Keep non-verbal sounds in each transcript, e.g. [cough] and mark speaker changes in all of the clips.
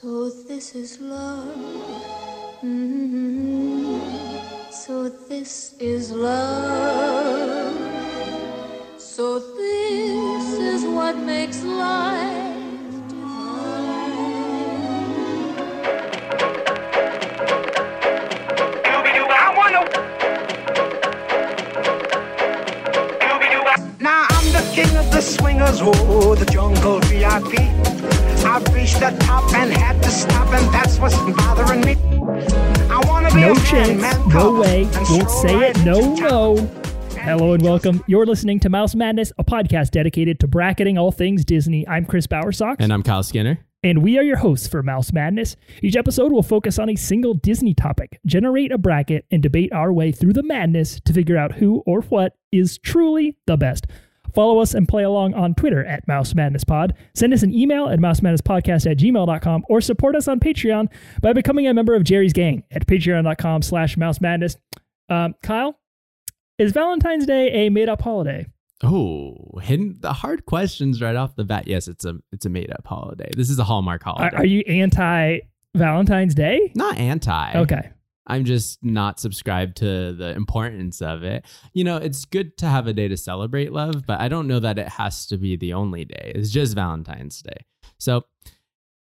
Speaker 1: So this is love. Mm-hmm. So this is love. So this is what makes life.
Speaker 2: Now I'm the king of the swingers, oh, the jungle VIP. I've reached the top and had to stop, and that's what's bothering me. I wanna be
Speaker 3: No
Speaker 2: a
Speaker 3: chance,
Speaker 2: man
Speaker 3: no way,
Speaker 2: and
Speaker 3: won't say
Speaker 2: right
Speaker 3: it, no, no. Hello and welcome. You're listening to Mouse Madness, a podcast dedicated to bracketing all things Disney. I'm Chris Bowersox,
Speaker 4: And I'm Kyle Skinner.
Speaker 3: and we are your hosts for Mouse Madness. Each episode will focus on a single Disney topic, generate a bracket, and debate our way through the madness to figure out who or what is truly the best. Follow us and play along on Twitter at Mouse Madness Pod. Send us an email at mousemadnesspodcast at gmail.com or support us on Patreon by becoming a member of Jerry's Gang at patreon.com slash mouse madness. Um, Kyle, is Valentine's Day a made up holiday?
Speaker 4: Oh, hidden the hard questions right off the bat. Yes, it's a it's a made up holiday. This is a Hallmark
Speaker 3: Are,
Speaker 4: holiday.
Speaker 3: are you anti Valentine's Day?
Speaker 4: not anti?
Speaker 3: Okay.
Speaker 4: I'm just not subscribed to the importance of it. You know, it's good to have a day to celebrate love, but I don't know that it has to be the only day. It's just Valentine's Day. So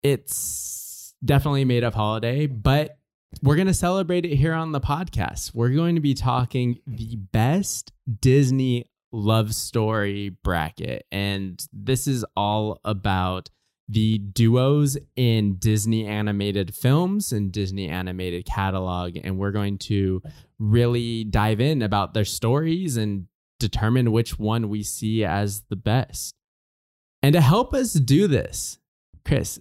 Speaker 4: it's definitely made up holiday, but we're going to celebrate it here on the podcast. We're going to be talking the best Disney love story bracket. And this is all about the duos in Disney animated films and Disney animated catalog. And we're going to really dive in about their stories and determine which one we see as the best. And to help us do this, Chris,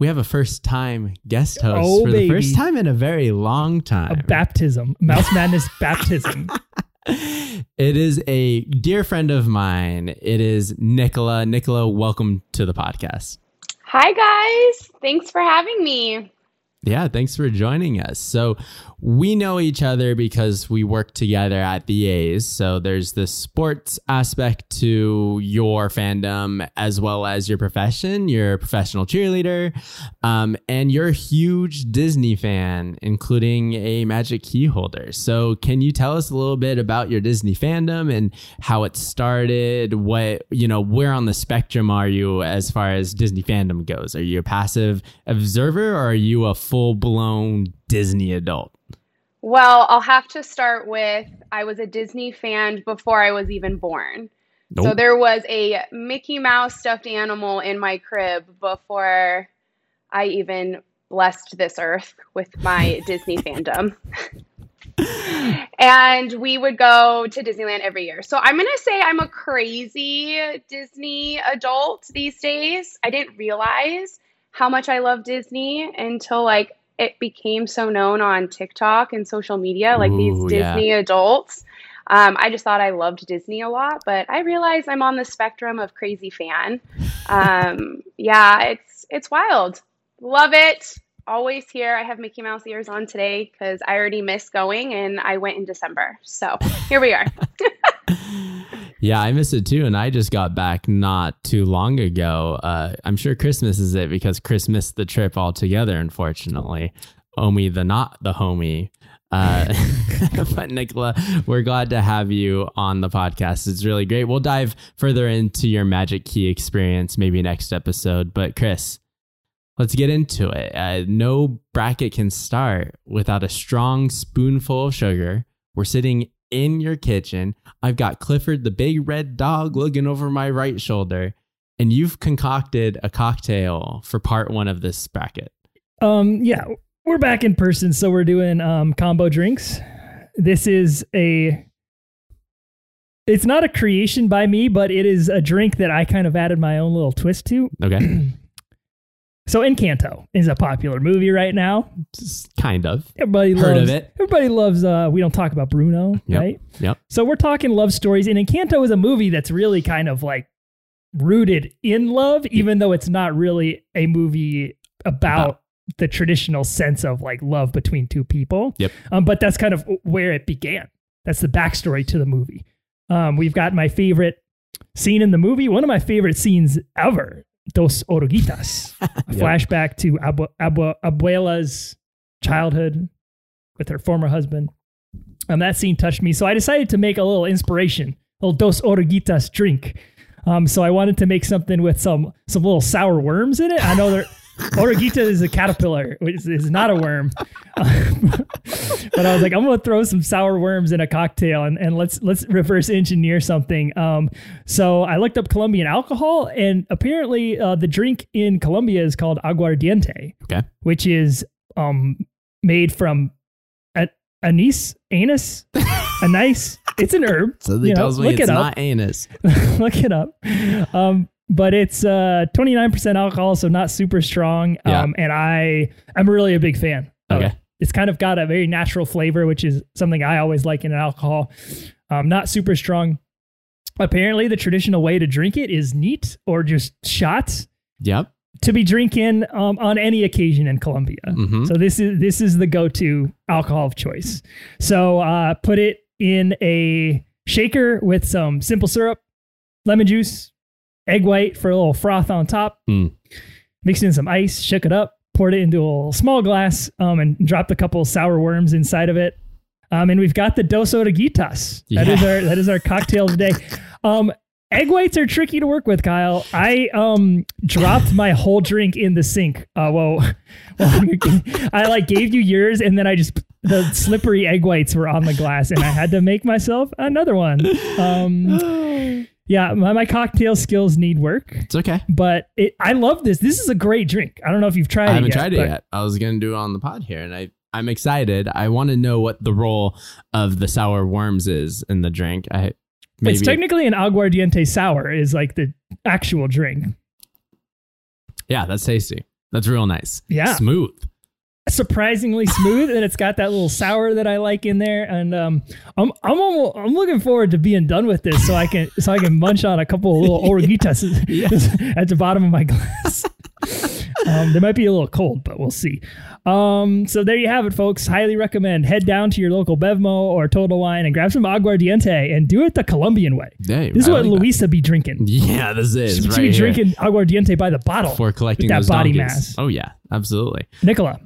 Speaker 4: we have a first time guest host
Speaker 3: Oh,
Speaker 4: for the
Speaker 3: baby.
Speaker 4: first time in a very long time.
Speaker 3: A baptism. Mouse Madness baptism. [laughs]
Speaker 4: it is a dear friend of mine. It is Nicola. Nicola, welcome to the podcast.
Speaker 5: Hi, guys. Thanks for having me.
Speaker 4: Yeah, thanks for joining us. So, we know each other because we work together at the A's. So, there's the sports aspect to your fandom as well as your profession. You're a professional cheerleader, um, and you're a huge Disney fan, including a Magic Key holder. So, can you tell us a little bit about your Disney fandom and how it started? What, you know, where on the spectrum are you as far as Disney fandom goes? Are you a passive observer or are you a full blown Disney adult?
Speaker 5: Well, I'll have to start with I was a Disney fan before I was even born. So there was a Mickey Mouse stuffed animal in my crib before I even blessed this earth with my [laughs] Disney fandom. [laughs] and we would go to Disneyland every year. So I'm going to say I'm a crazy Disney adult these days. I didn't realize how much I love Disney until like it became so known on TikTok and social media, like these
Speaker 4: Ooh, yeah.
Speaker 5: Disney adults. Um, I just thought I loved Disney a lot, but I realize I'm on the spectrum of crazy fan. Um, [laughs] yeah, it's it's wild. Love it. Always here. I have Mickey Mouse ears on today because I already missed going and I went in December. So here we are. [laughs] [laughs]
Speaker 4: Yeah, I miss it too. And I just got back not too long ago. Uh, I'm sure Christmas is it because Chris missed the trip altogether, unfortunately. Omi the not the homie. Uh, [laughs] but Nicola, we're glad to have you on the podcast. It's really great. We'll dive further into your Magic Key experience maybe next episode. But Chris, let's get into it. Uh, no bracket can start without a strong spoonful of sugar. We're sitting in your kitchen. I've got Clifford the big red dog looking over my right shoulder, and you've concocted a cocktail for part one of this bracket.
Speaker 3: Um, yeah, we're back in person, so we're doing um combo drinks. This is a it's not a creation by me, but it is a drink that I kind of added my own little twist to.
Speaker 4: Okay. [clears throat]
Speaker 3: So Encanto is a popular movie right now.
Speaker 4: Kind of.
Speaker 3: Everybody
Speaker 4: Heard
Speaker 3: loves
Speaker 4: of it.
Speaker 3: Everybody loves uh we don't talk about Bruno,
Speaker 4: Yep.
Speaker 3: right?
Speaker 4: Yep.
Speaker 3: So we're talking love stories, and Encanto is a movie that's really kind of like rooted in love, even though it's not really a movie about,
Speaker 4: About.
Speaker 3: the traditional sense of like love between two people.
Speaker 4: Yep.
Speaker 3: Um, but that's kind of where it began. That's the backstory to the movie. Um, we've got my favorite scene in the movie, one of my favorite scenes ever. Dos Oruguitas. A [laughs] flashback to abu, abu, Abuela's childhood with her former husband. Um, that scene touched me. So I decided to make a little inspiration, a little Dos Oruguitas drink. Um, so I wanted to make something with some some little sour worms in it. I know there Oruguita is a caterpillar, which is, not a worm. [laughs] but I was like, I'm gonna throw some sour worms in a cocktail and, and let's let's reverse engineer something. Um, so I looked up Colombian alcohol, and apparently uh, the drink in Colombia is called aguardiente,
Speaker 4: Okay.
Speaker 3: which is um made from a- anise, anise, [laughs] anise. It's an herb.
Speaker 4: So they
Speaker 3: You know,
Speaker 4: tells me
Speaker 3: look
Speaker 4: it's
Speaker 3: it up.
Speaker 4: not anus. [laughs]
Speaker 3: look it up. Um, but it's uh 29% alcohol, so not super strong.
Speaker 4: Yeah.
Speaker 3: Um, and I I'm really a big fan. of
Speaker 4: Okay.
Speaker 3: it. It's kind of got a very natural flavor, which is something I always like in an alcohol. Um, not super strong. Apparently, the traditional way to drink it is neat or just shots
Speaker 4: Yep.
Speaker 3: to be drinking um, on any occasion in Colombia.
Speaker 4: Mhm.
Speaker 3: So this is this is the go-to alcohol of choice. So uh, put it in a shaker with some simple syrup, lemon juice, egg white for a little froth on top.
Speaker 4: Mm.
Speaker 3: Mixed in some ice, shook it up, poured it into a little small glass, um, and dropped a couple sour worms inside of it. Um, and we've got the Dos Oruguitas. That is
Speaker 4: Yeah.
Speaker 3: our that is our cocktail today. [laughs] Um, egg whites are tricky to work with, Kyle. I um dropped my whole drink in the sink. Uh, whoa, well, [laughs] [laughs] I like gave you yours, and then I just the slippery egg whites were on the glass, and I had to make myself another one. Um, [sighs] [sighs] [sighs] yeah, my, my cocktail skills need work,
Speaker 4: It's okay.
Speaker 3: but it, I love this. This is a great drink. I don't know if you've tried it.
Speaker 4: I haven't
Speaker 3: yet.
Speaker 4: tried it
Speaker 3: but
Speaker 4: yet. I was gonna do it on the pod here, and I I'm excited. I want to know what the role of the sour worms is in the drink. I maybe
Speaker 3: It's technically an aguardiente sour, is like the actual drink.
Speaker 4: yeah, that's tasty. That's real nice.
Speaker 3: Yeah.
Speaker 4: smooth.
Speaker 3: Surprisingly smooth and it's got that little sour that I like in there and um I'm I'm almost, I'm looking forward to being done with this so I can so I can munch on a couple of little [laughs] oruguitas [laughs] at the bottom of my glass. um, they might be a little cold, but we'll see. Um, so there you have it, folks. Highly recommend. Head down to your local BevMo or Total Wine and grab some aguardiente and do it the Colombian way. This is
Speaker 4: I
Speaker 3: what
Speaker 4: like that.
Speaker 3: Be drinking.
Speaker 4: Yeah, this is
Speaker 3: She,
Speaker 4: right
Speaker 3: be
Speaker 4: here.
Speaker 3: drinking aguardiente by the bottle.
Speaker 4: for collecting
Speaker 3: that
Speaker 4: those
Speaker 3: body
Speaker 4: donkeys.
Speaker 3: mass.
Speaker 4: Oh yeah, absolutely.
Speaker 3: Nicola,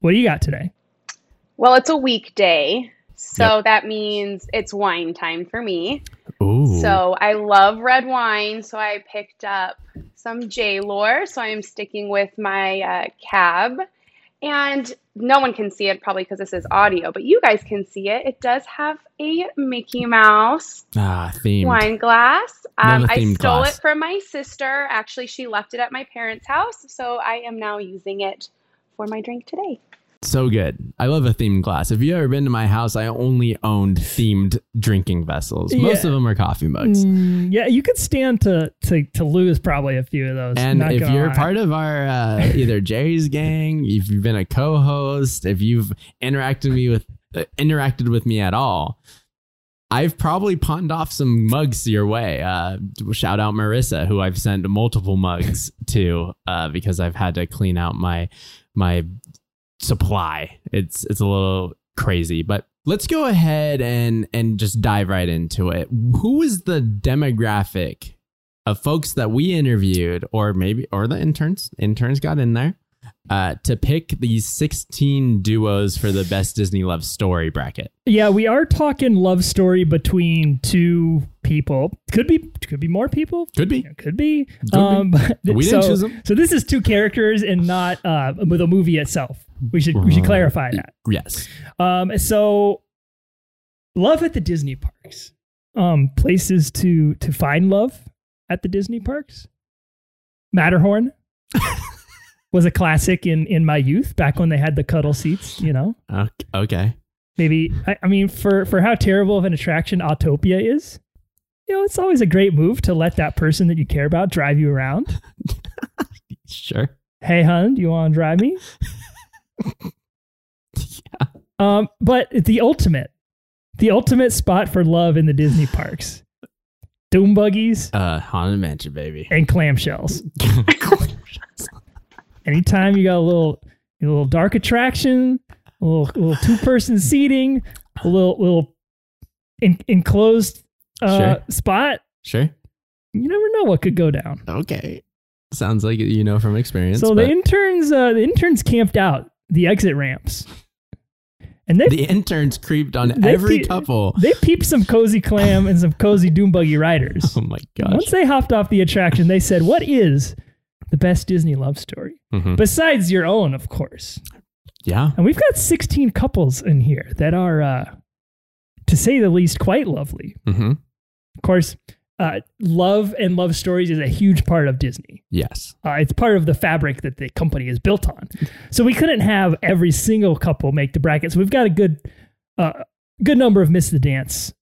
Speaker 3: what do you got today?
Speaker 5: Well, it's a weekday, so
Speaker 4: Yep.
Speaker 5: that means it's wine time for me.
Speaker 4: Ooh.
Speaker 5: So I love red wine, so I picked up some J. Lohr. So I'm sticking with my uh, cab, and no one can see it probably because this is audio, but you guys can see it. It does have a Mickey Mouse
Speaker 4: ah, themed.
Speaker 5: wine glass. Um, I stole
Speaker 4: glass.
Speaker 5: it from my sister. Actually, she left it at my parents' house, so I am now using it for my drink today.
Speaker 4: So good. I love a themed glass. If you've ever been to my house, I only owned themed drinking vessels. Most
Speaker 3: Yeah.
Speaker 4: of them are coffee mugs.
Speaker 3: Mm, yeah, you could stand to to to lose probably a few of those.
Speaker 4: And if you're
Speaker 3: lie.
Speaker 4: part of our uh, either Jerry's gang, if you've been a co-host, if you've interacted me with uh, interacted with me at all, I've probably pawned off some mugs your way. Uh, shout out Marissa, who I've sent multiple mugs to uh, because I've had to clean out my my supply. It's it's a little crazy, but let's go ahead and and just dive right into it. Who is the demographic of folks that we interviewed, or maybe or the interns? Interns got in there uh, to pick these 16 duos for the best Disney love story bracket.
Speaker 3: yeah, we are talking love story between two people. Could be could be more people.
Speaker 4: Could be.
Speaker 3: Could be.
Speaker 4: be.
Speaker 3: um, but
Speaker 4: We didn't
Speaker 3: so,
Speaker 4: choose them.
Speaker 3: So this is two characters and not uh, with a movie itself. We should we should clarify that.
Speaker 4: Yes.
Speaker 3: Um, so love at the Disney parks. Um, places to to find love at the Disney parks. Matterhorn [laughs] was a classic in in my youth, back when they had the cuddle seats. You know,
Speaker 4: Ok- Okay.
Speaker 3: maybe I, I mean for for how terrible of an attraction Autopia is. You know, it's always a great move to let that person that you care about drive you around. [laughs]
Speaker 4: Sure.
Speaker 3: hey hun do you want to drive me [laughs] yeah. um but the ultimate the ultimate spot for love in the disney parks doom buggies
Speaker 4: Uh, Haunted Mansion, baby.
Speaker 3: and clamshells [laughs] anytime you got a little a little dark attraction a little, little two person [laughs] seating a little little en- enclosed uh
Speaker 4: Sure.
Speaker 3: spot
Speaker 4: Sure.
Speaker 3: you never know what could go down
Speaker 4: Okay. Sounds like you know from experience.
Speaker 3: so
Speaker 4: but
Speaker 3: the interns, uh, the interns camped out the exit ramps, and they
Speaker 4: the interns creeped on every
Speaker 3: pe-
Speaker 4: couple.
Speaker 3: they peeped some cozy clam and some cozy doom buggy riders. [laughs]
Speaker 4: Oh my gosh.
Speaker 3: Once they hopped off the attraction, they said, "What is the best Disney love story
Speaker 4: Mhm.
Speaker 3: besides your own, of course?"
Speaker 4: Yeah.
Speaker 3: And we've got 16 couples in here that are, uh, to say the least, quite lovely.
Speaker 4: hmm
Speaker 3: Of course, uh, love and love stories is a huge part of Disney.
Speaker 4: Yes.
Speaker 3: Uh, it's part of the fabric that the company is built on. So we couldn't have every single couple make the bracket. So we've got a good, uh, good number of miss the dance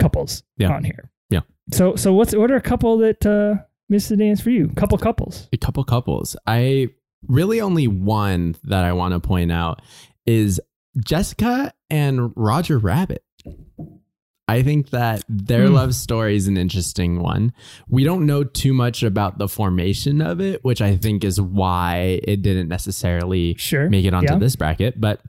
Speaker 3: couples
Speaker 4: Yeah.
Speaker 3: on here.
Speaker 4: Yeah.
Speaker 3: So so what's what are a couple that uh, miss the dance for you? Couple couples.
Speaker 4: A couple couples. I really only one that I want to point out is Jessica and Roger Rabbit. I think that their
Speaker 3: Hmm.
Speaker 4: love story is an interesting one. We don't know too much about the formation of it, which I think is why it didn't necessarily
Speaker 3: Sure.
Speaker 4: make it onto
Speaker 3: Yeah.
Speaker 4: this bracket. But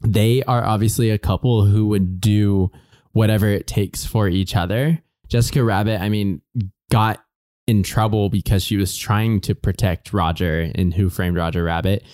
Speaker 4: they are obviously a couple who would do whatever it takes for each other. Jessica Rabbit, I mean, got in trouble because she was trying to protect Roger in Who Framed Roger Rabbit.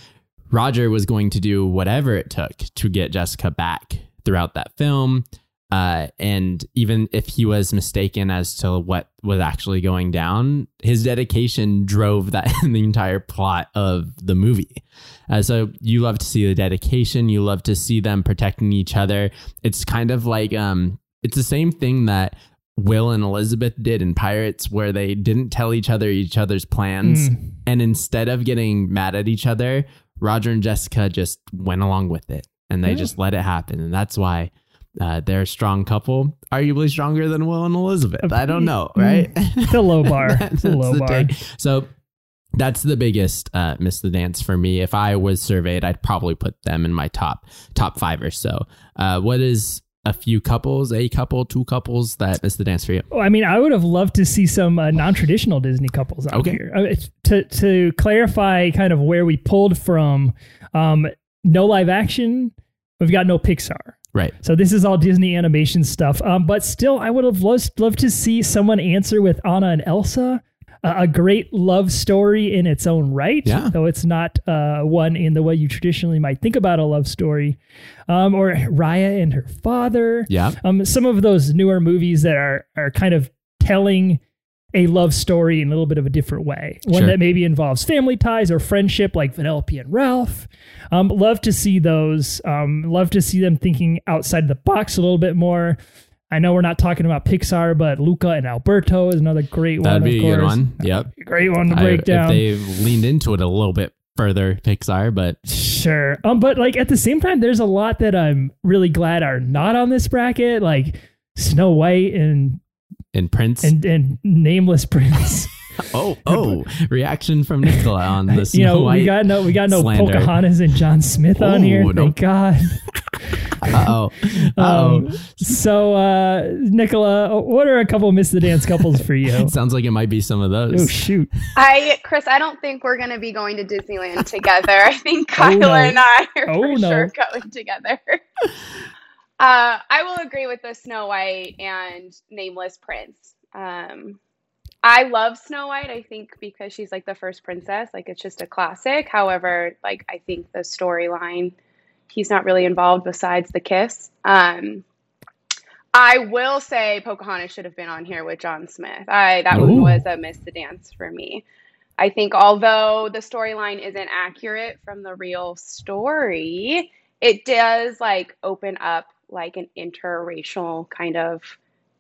Speaker 4: Roger was going to do whatever it took to get Jessica back throughout that film. Uh, and even if he was mistaken as to what was actually going down, his dedication drove that [laughs] the entire plot of the movie. Uh, so you love to see the dedication. You love to see them protecting each other. It's kind of like um, it's the same thing that Will and Elizabeth did in Pirates, where they didn't tell each other each other's plans,
Speaker 3: Mm.
Speaker 4: and instead of getting mad at each other, Roger and Jessica just went along with it, and they
Speaker 3: Yeah.
Speaker 4: just let it happen, and that's why. Uh, they're a strong couple, arguably stronger than Will and Elizabeth. I don't know,
Speaker 3: Mm.
Speaker 4: right?
Speaker 3: It's a low bar. [laughs] It's a low bar.
Speaker 4: take. So that's the biggest uh, miss the dance for me. If I was surveyed, I'd probably put them in my top top five or so. Uh, what is a few couples, a couple, two couples that miss the dance for you?
Speaker 3: Well, I mean, I would have loved to see some uh, non-traditional Disney couples on
Speaker 4: Okay.
Speaker 3: here. Uh, to to clarify, kind of where we pulled from. Um, no live action. We've got no Pixar.
Speaker 4: Right.
Speaker 3: So this is all Disney animation stuff. Um, but still, I would have loved, loved to see someone answer with Anna and Elsa. Uh, a great love story in its own right,
Speaker 4: Yeah.
Speaker 3: though it's not uh, one in the way you traditionally might think about a love story. Um, or Raya and her father
Speaker 4: Yeah.
Speaker 3: um, some of those newer movies that are are kind of telling a love story in a little bit of a different way. One
Speaker 4: Sure.
Speaker 3: that maybe involves family ties or friendship, like Vanellope and Ralph. Um, love to see those. Um, love to see them thinking outside the box a little bit more. I know we're not talking about Pixar, but Luca and Alberto is another great
Speaker 4: That'd
Speaker 3: one.
Speaker 4: be
Speaker 3: of
Speaker 4: a good one. Yep.
Speaker 3: Great one to
Speaker 4: I-
Speaker 3: break down.
Speaker 4: If they leaned into it a little bit further, Pixar, but
Speaker 3: Sure. Um, but like at the same time, there's a lot that I'm really glad are not on this bracket, like Snow White and
Speaker 4: in Prince.
Speaker 3: and and Nameless Prince. [laughs]
Speaker 4: oh, [laughs] oh, reaction from Nicola on the [laughs] Snow
Speaker 3: you know,
Speaker 4: White.
Speaker 3: we got no we got no
Speaker 4: slander.
Speaker 3: Pocahontas and John Smith on
Speaker 4: Ooh,
Speaker 3: here.
Speaker 4: no.
Speaker 3: Thank God. [laughs]
Speaker 4: Uh-oh. Uh-oh.
Speaker 3: Um, so uh, Nicola, what are a couple miss the dance couples for you?
Speaker 4: Sounds like it might be some of those.
Speaker 3: oh shoot.
Speaker 5: I, Chris, I don't think we're going to be going to Disneyland together. I think
Speaker 3: Oh, no.
Speaker 5: and I are
Speaker 3: Oh,
Speaker 5: for
Speaker 3: no.
Speaker 5: sure going together. uh, I will agree with the Snow White and Nameless Prince. Um, I love Snow White. I think because she's like the first princess, like it's just a classic. However, like I think the storyline, he's not really involved besides the kiss. Um, I will say Pocahontas should have been on here with John Smith. I that one
Speaker 4: Ooh.
Speaker 5: was a miss the dance for me. I think although the storyline isn't accurate from the real story, it does like open up like an interracial kind of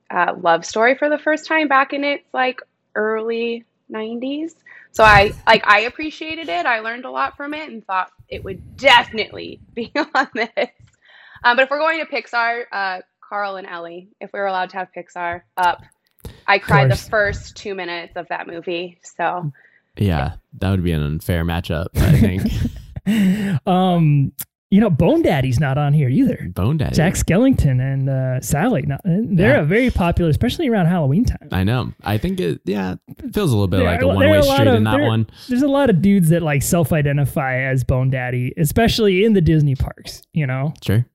Speaker 5: uh, love story for the first time back in its like early 90s. So I like I appreciated it. I learned a lot from it and thought it would definitely [laughs] be on this. Um, but if we're going to Pixar, uh, Carl and Ellie, if we were allowed to have Pixar up, I cried the first two minutes of that movie. So
Speaker 4: Yeah, that would be an unfair matchup, I think. [laughs]
Speaker 3: um, you know, Bone Daddy's not on here either.
Speaker 4: Bone Daddy.
Speaker 3: Jack Skellington and uh, Sally. Not, they're
Speaker 4: Yeah.
Speaker 3: a very popular, especially around Halloween time.
Speaker 4: I know. I think it, yeah, it feels a little bit
Speaker 3: There
Speaker 4: like
Speaker 3: are-
Speaker 4: a
Speaker 3: one-way
Speaker 4: street
Speaker 3: of-
Speaker 4: in that
Speaker 3: there-
Speaker 4: one.
Speaker 3: There's a lot of dudes that like self-identify as Bone Daddy, especially in the Disney parks. You know,
Speaker 4: Sure.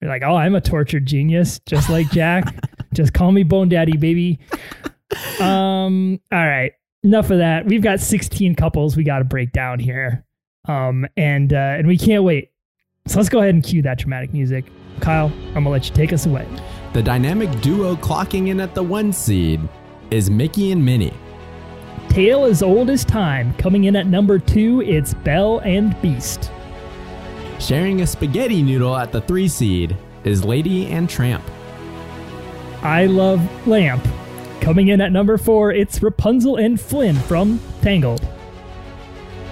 Speaker 3: They're like, oh, I'm a tortured genius, just like Jack. [laughs] just call me Bone Daddy, baby. Um, all right. enough of that. We've got 16 couples we got to break down here. Um, and uh, and we can't wait. So let's go ahead and cue that dramatic music. Kyle, I'm gonna let you take us away.
Speaker 4: The dynamic duo clocking in at the one seed is Mickey and Minnie.
Speaker 3: Tale as old as time. Coming in at number two, it's Belle and Beast.
Speaker 4: Sharing a spaghetti noodle at the three seed is Lady and Tramp.
Speaker 3: I love Lamp. Coming in at number four, it's Rapunzel and Flynn from Tangled.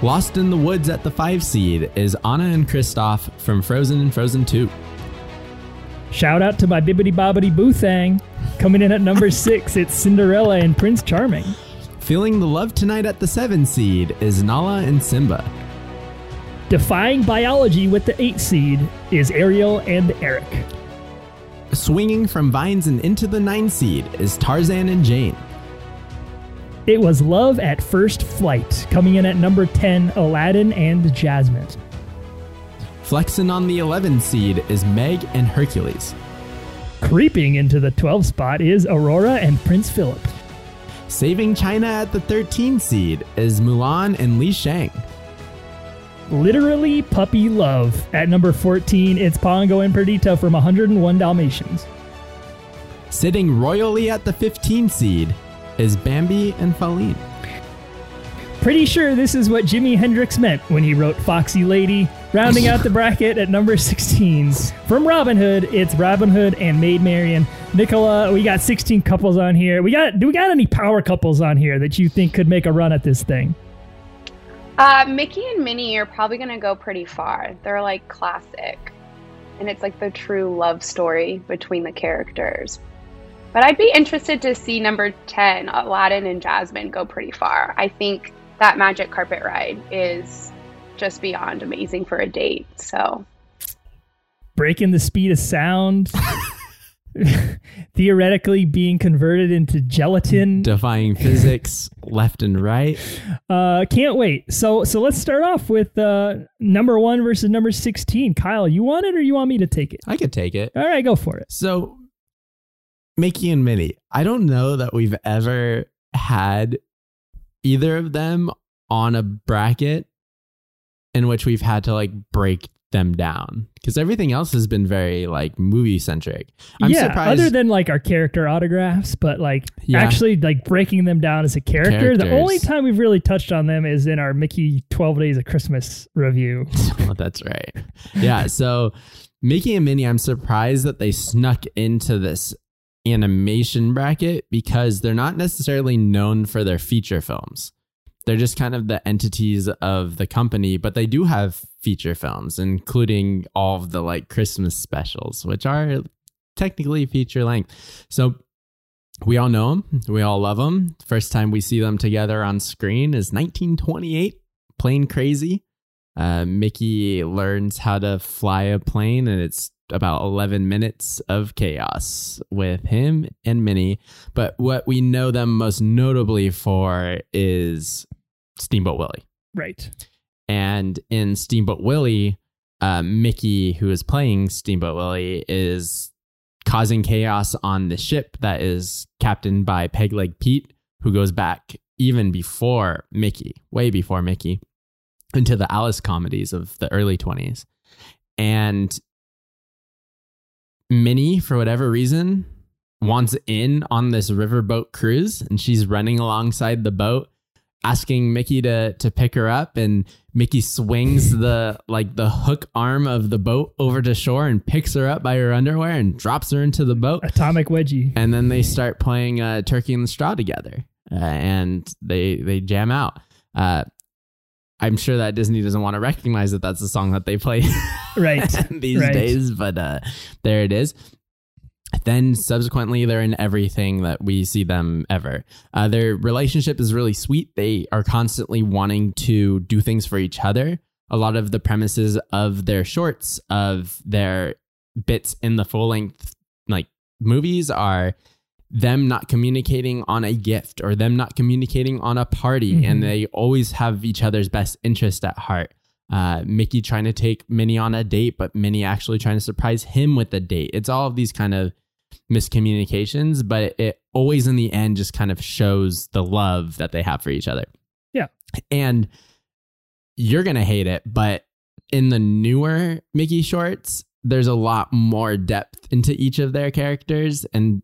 Speaker 4: Lost in the Woods at the five seed is Anna and Kristoff from Frozen and Frozen 2.
Speaker 3: Shout out to my bibbity bobbity boo thang. Coming in at number [laughs] six, it's Cinderella and Prince Charming.
Speaker 4: Feeling the Love Tonight at the seven seed is Nala and Simba.
Speaker 3: Defying biology with the eight seed is Ariel and Eric.
Speaker 4: Swinging from vines and into the nine seed is Tarzan and Jane.
Speaker 3: It was Love at First Flight. Coming in at number 10, Aladdin and Jasmine.
Speaker 4: Flexing on the 11 seed is Meg and Hercules.
Speaker 3: Creeping into the 12 spot is Aurora and Prince Philip.
Speaker 4: Saving China at the 13 seed is Mulan and Li Shang.
Speaker 3: Literally Puppy Love. At number 14, it's Pongo and Perdita from 101 Dalmatians.
Speaker 4: Sitting royally at the 15 seed is Bambi and Faline.
Speaker 3: Pretty sure this is what Jimi Hendrix meant when he wrote Foxy Lady. Rounding out the bracket at number 16. From Robin Hood, it's Robin Hood and Maid Marian. Nicola, we got 16 couples on here. We got do we got any power couples on here that you think could make a run at this thing?
Speaker 5: Uh, Mickey and Minnie are probably going to go pretty far. They're like classic. And it's like the true love story between the characters. But I'd be interested to see number 10, Aladdin and Jasmine, go pretty far. I think that magic carpet ride is just beyond amazing for a date. So,
Speaker 3: breaking the speed of sound. [laughs] theoretically being converted into gelatin.
Speaker 4: Defying physics [laughs] left and right.
Speaker 3: Uh can't wait. So so let's start off with uh number one versus number 16 kyle you want it or you want me to take it?
Speaker 4: I could take it.
Speaker 3: All right go for it.
Speaker 4: So mickey and minnie i don't know that we've ever had either of them on a bracket in which we've had to like break them down because everything else has been very like movie centric. I'm
Speaker 3: yeah,
Speaker 4: surprised.
Speaker 3: other than like our character autographs, but like
Speaker 4: Yeah.
Speaker 3: actually like breaking them down as a character. The only time we've really touched on them is in our Mickey 12 Days of Christmas review. [laughs]
Speaker 4: oh, that's right. Yeah. So Mickey and Minnie, I'm surprised that they snuck into this animation bracket because they're not necessarily known for their feature films. They're just kind of the entities of the company, but they do have feature films, including all of the like Christmas specials, which are technically feature length. So we all know them. We all love them. First time we see them together on screen is 1928, Plane Crazy. Uh, Mickey learns how to fly a plane, and it's about 11 minutes of chaos with him and Minnie. But what we know them most notably for is Steamboat Willie.
Speaker 3: Right.
Speaker 4: And in Steamboat Willie, uh, Mickey, who is playing Steamboat Willie, is causing chaos on the ship that is captained by Pegleg Pete, who goes back even before Mickey, way before Mickey, into the Alice comedies of the early 20s. And Minnie, for whatever reason, wants in on this riverboat cruise and she's running alongside the boat asking Mickey to to pick her up and Mickey swings [laughs] the like the hook arm of the boat over to shore and picks her up by her underwear and drops her into the boat
Speaker 3: Atomic Wedgie.
Speaker 4: and then they start playing uh, Turkey in the Straw together uh, and they they jam out uh, I'm sure that Disney doesn't want to recognize that that's the song that they play [laughs]
Speaker 3: Right. [laughs]
Speaker 4: these
Speaker 3: right.
Speaker 4: days, but uh, there it is. Then subsequently, they're in everything that we see them ever. Uh, their relationship is really sweet. They are constantly wanting to do things for each other. A lot of the premises of their shorts, of their bits in the full length like movies, are them not communicating on a gift or them not communicating on a party,
Speaker 3: Mhm.
Speaker 4: and they always have each other's best interest at heart uh, Mickey trying to take Minnie on a date, but Minnie actually trying to surprise him with a date. It's all of these kind of miscommunications, but it always in the end just kind of shows the love that they have for each other.
Speaker 3: Yeah.
Speaker 4: And you're to hate it, but in the newer Mickey shorts, there's a lot more depth into each of their characters and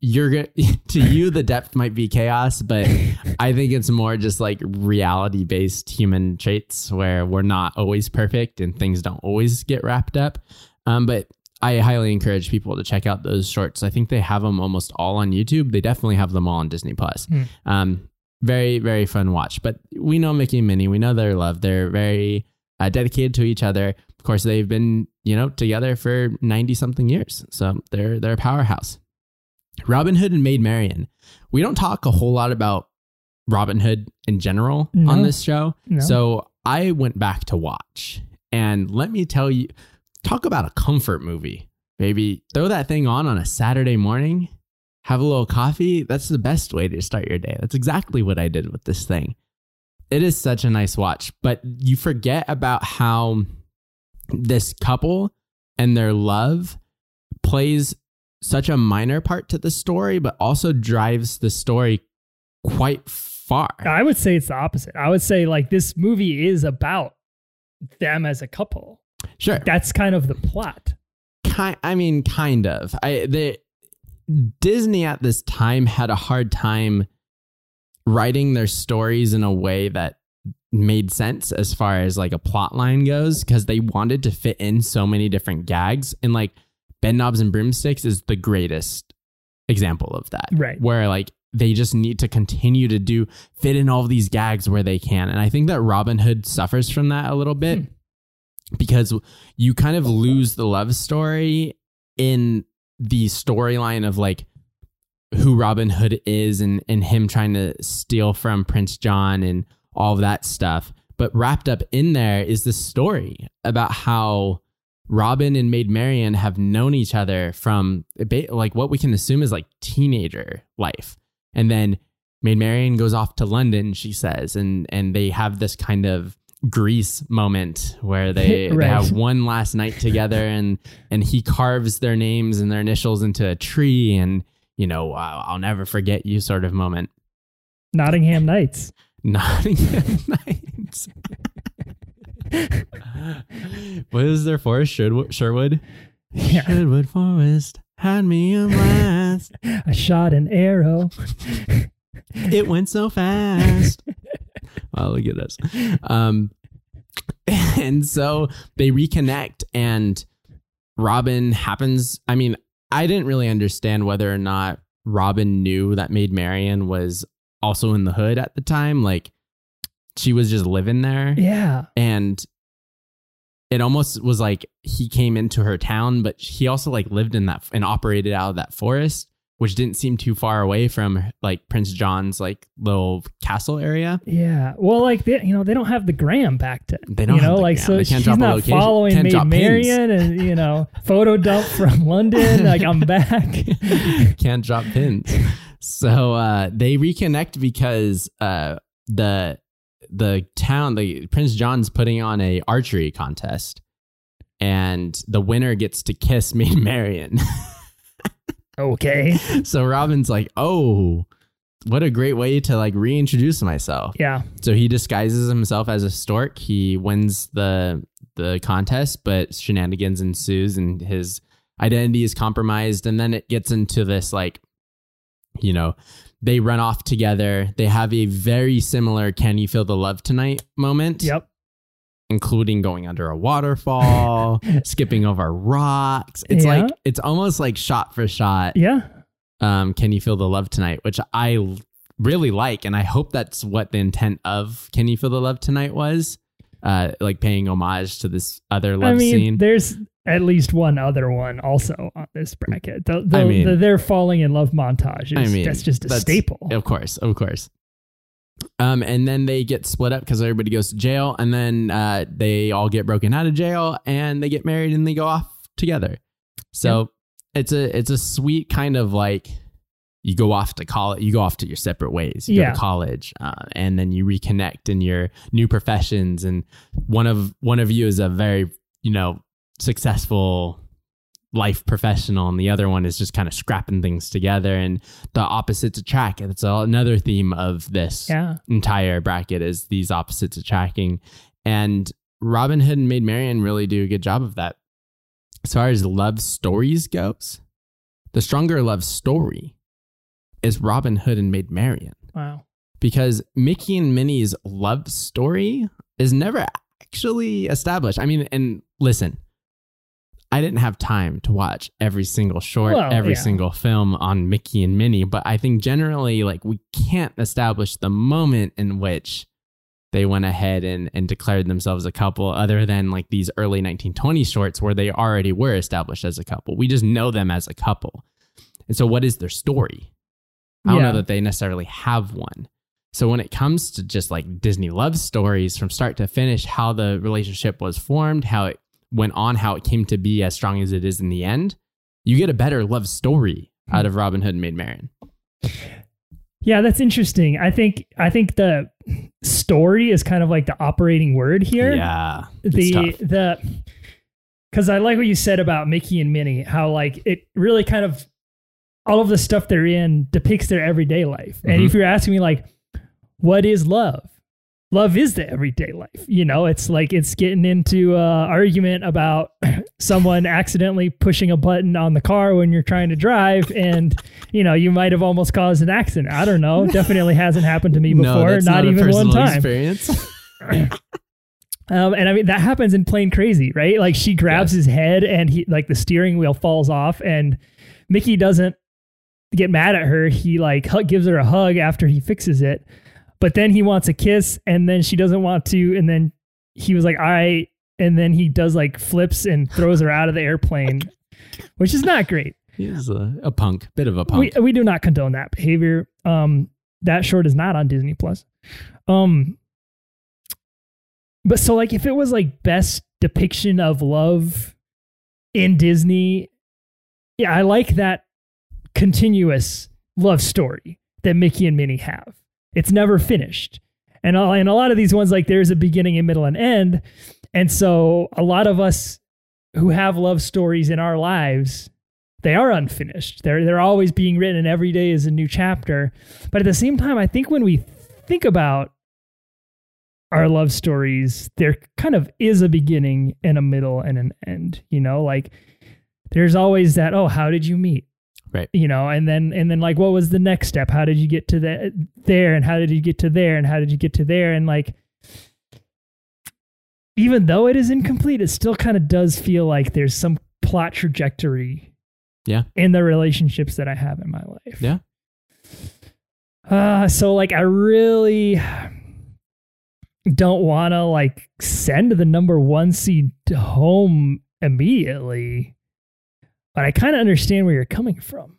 Speaker 4: you're going [laughs] to you the depth might be chaos but [laughs] i think it's more just like reality based human traits where we're not always perfect and things don't always get wrapped up. Um, but i highly encourage people to check out those shorts. I think they have them almost all on youtube. They definitely have them all on disney plus.
Speaker 3: Hmm.
Speaker 4: um, very very fun watch. But we know mickey and minnie. We know their love. They're very uh, dedicated to each other. Of course they've been you know together for 90 something years. So they're they're a powerhouse Robin Hood and Maid Marian. We don't talk a whole lot about Robin Hood in general
Speaker 3: No.
Speaker 4: on this show.
Speaker 3: No.
Speaker 4: So I went back to watch. And let me tell you, talk about a comfort movie. Maybe throw that thing on on a Saturday morning, have a little coffee. That's the best way to start your day. That's exactly what I did with this thing. It is such a nice watch, but you forget about how this couple and their love plays such a minor part to the story, but also drives the story quite far.
Speaker 3: I would say it's the opposite. I would say like this movie is about them as a couple.
Speaker 4: Sure.
Speaker 3: That's kind of the plot.
Speaker 4: Ki- I mean, kind of. I the Disney at this time had a hard time writing their stories in a way that made sense as far as like a plot line goes because they wanted to fit in so many different gags and like bed knobs and broomsticks is the greatest example of that
Speaker 3: Right.
Speaker 4: where like they just need to continue to do fit in all these gags where they can and i think that robin hood suffers from that a little bit hmm. because you kind of lose the love story in the storyline of like who Robin Hood is and and him trying to steal from Prince John and all of that stuff. But wrapped up in there is the story about how Robin and Maid Marian have known each other from like what we can assume is like teenager life. And then Maid Marian goes off to London, she says, and and they have this kind of Grease moment where they, [laughs]
Speaker 3: Right.
Speaker 4: they have one last night together [laughs] and and he carves their names and their initials into a tree and you know uh, I'll never forget you sort of moment.
Speaker 3: Nottingham Knights. [laughs]
Speaker 4: Nottingham Nights. [laughs] what is their forest? Sherwood. Sherwood.
Speaker 3: Yeah.
Speaker 4: Sherwood Forest had me a blast. [laughs]
Speaker 3: I shot an arrow. [laughs]
Speaker 4: it went so fast. wow, look at this. Um, and so they reconnect, and Robin happens. I mean, I didn't really understand whether or not Robin knew that Maid Marian was also in the hood at the time. Like, she was just living there
Speaker 3: Yeah.
Speaker 4: and it almost was like he came into her town but he also like lived in that and operated out of that forest which didn't seem too far away from like prince john's like little castle area
Speaker 3: Yeah. Well, like they, you know, they don't have the gram back then.
Speaker 4: They don't
Speaker 3: You know, like
Speaker 4: gram.
Speaker 3: so
Speaker 4: They can't
Speaker 3: she's
Speaker 4: drop
Speaker 3: not following
Speaker 4: Can't
Speaker 3: Maid
Speaker 4: pins.
Speaker 3: And you know [laughs] photo dump from London. like I'm back. [laughs]
Speaker 4: can't drop pins so uh they reconnect because uh the the town the prince john's putting on a archery contest and the winner gets to kiss [laughs] maid marian
Speaker 3: okay. [laughs]
Speaker 4: so Robin's like, "Oh, what a great way to like reintroduce myself."
Speaker 3: Yeah.
Speaker 4: So he disguises himself as a stork. He wins the the contest, but shenanigans ensues and his identity is compromised and then it gets into this like you know, they run off together. They have a very similar can you feel the love tonight moment
Speaker 3: Yep.
Speaker 4: including going under a waterfall, [laughs] skipping over rocks. It's
Speaker 3: Yeah.
Speaker 4: like it's almost like shot for shot
Speaker 3: Yeah.
Speaker 4: um, Can You Feel the Love Tonight, which I really like. And I hope that's what the intent of Can You Feel the Love Tonight was. Uh, like paying homage to this other love
Speaker 3: I mean,
Speaker 4: scene.
Speaker 3: there's at least one other one also on this bracket. The, the,
Speaker 4: I mean-
Speaker 3: the they're falling in love montage. Is,
Speaker 4: I mean,
Speaker 3: that's just a
Speaker 4: that's-
Speaker 3: staple.
Speaker 4: Of course, of course. Um, and then they get split up because everybody goes to jail, and then uh, they all get broken out of jail, and they get married, and they go off together. So it's a it's a sweet kind of like you go off to college, you go off to your separate ways. You go
Speaker 3: Yeah.
Speaker 4: to college, uh, and then you reconnect in your new professions, and one of one of you is a very you know successful life professional and the other one is just kind of scrapping things together and the opposites attract it's all another theme of this
Speaker 3: Yeah.
Speaker 4: entire bracket is these opposites attracting and robin hood and maid marian really do a good job of that as far as love stories goes the stronger love story is robin hood and maid marian
Speaker 3: Wow.
Speaker 4: because Mickey and Minnie's love story is never actually established. I mean, and listen, I didn't have time to watch every single short,
Speaker 3: Well,
Speaker 4: every
Speaker 3: yeah.
Speaker 4: single film on Mickey and Minnie, but I think generally, like, we can't establish the moment in which they went ahead and, and declared themselves a couple other than like these early 1920 shorts where they already were established as a couple. We just know them as a couple. And so, what is their story? I don't
Speaker 3: Yeah.
Speaker 4: know that they necessarily have one. So when it comes to just like Disney love stories from start to finish, how the relationship was formed, how it went on, how it came to be as strong as it is in the end, you get a better love story out of Robin Hood and Maid Marian.
Speaker 3: Yeah, that's interesting. I think I think the story is kind of like the operating word here.
Speaker 4: Yeah.
Speaker 3: the
Speaker 4: tough.
Speaker 3: the because I like what you said about Mickey and Minnie, how like it really kind of all of the stuff they're in depicts their everyday life. And
Speaker 4: Mhm.
Speaker 3: if you're asking me like, what is love? Love is the everyday life. You know, it's like it's getting into uh argument about [clears throat] someone accidentally pushing a button on the car when you're trying to drive and you know, you might have almost caused an accident. I don't know. Definitely hasn't happened to me [laughs] before,
Speaker 4: no,
Speaker 3: not,
Speaker 4: not,
Speaker 3: even one time.
Speaker 4: Experience. [clears throat] [laughs]
Speaker 3: Um, and I mean that happens in Plane Crazy, right? Like she grabs his head and he like the steering wheel falls off, and Mickey doesn't get mad at her. He like gives her a hug after he fixes it, but then he wants a kiss, and then she doesn't want to, and then he was like, "All right," and then he does like flips and throws her out of the airplane, which is not great.
Speaker 4: He's a, a punk, bit of a punk.
Speaker 3: We we do not condone that behavior. Um, that short is not on Disney Plus. Um, but so like if it was like best depiction of love in Disney, yeah, I like that continuous love story that Mickey and Minnie have. It's never finished. And a- and a lot of these ones like there's a beginning and middle and end. And so a lot of us who have love stories in our lives they are unfinished. They're they're always being written, and every day is a new chapter. But at the same time, I think when we think about our love stories, there kind of is a beginning and a middle and an end. You know, like there's always that. Oh, how did you meet?
Speaker 4: Right.
Speaker 3: You know, and then and then like, what was the next step? How did you get to the, there? And how did you get to there? And how did you get to there? And like, even though it is incomplete, it still kind of does feel like there's some plot trajectory
Speaker 4: Yeah.
Speaker 3: in the relationships that I have in my life.
Speaker 4: Yeah.
Speaker 3: Uh so like I really don't want to like send the number 1 seed home immediately. But I kind of understand where you're coming from.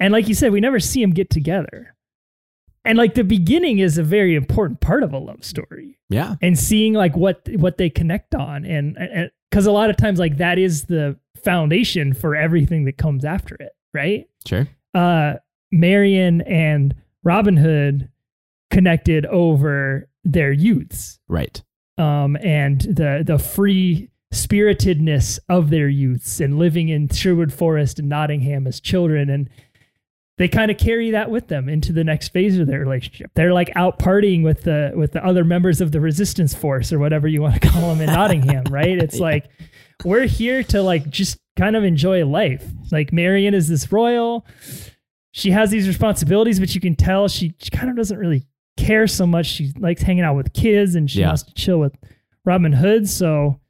Speaker 3: And like you said, we never see them get together. And like the beginning is a very important part of a love story
Speaker 4: yeah.
Speaker 3: and seeing like what what they connect on and and because a lot of times like that is the foundation for everything that comes after it right
Speaker 4: Sure.
Speaker 3: uh marian and robin hood connected over their youths
Speaker 4: Right.
Speaker 3: um and the the free spiritedness of their youths and living in sherwood forest and nottingham as children and they kind of carry that with them into the next phase of their relationship. They're like out partying with the with the other members of the resistance force or whatever you want to [laughs] call them in Nottingham, right? It's [laughs] like we're here to like just kind of enjoy life. Like Marian is this royal. She has these responsibilities, but you can tell she, she kind of doesn't really care so much. She likes hanging out with kids and she
Speaker 4: Yeah.
Speaker 3: wants to chill with Robin Hood. So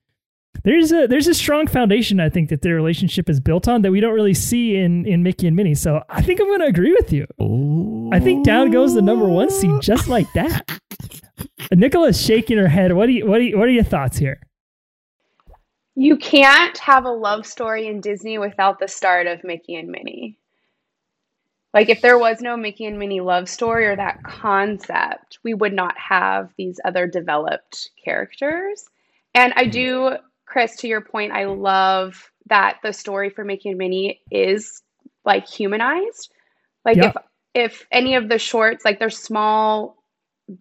Speaker 3: there's a there's a strong foundation I think that their relationship is built on that we don't really see in in Mickey and Minnie. So I think I'm going to agree with you.
Speaker 4: Oh.
Speaker 3: I think down goes the number one seed just like that. [laughs] Nicola's shaking her head. What do you what do you, what are your thoughts here?
Speaker 5: You can't have a love story in Disney without the start of Mickey and Minnie. Like, if there was no Mickey and Minnie love story or that concept, we would not have these other developed characters. And I mm-hmm. do, Chris, to your point, I love that the story for Mickey and Minnie is like humanized. Like,
Speaker 3: Yeah.
Speaker 5: if if any of the shorts, like, they're small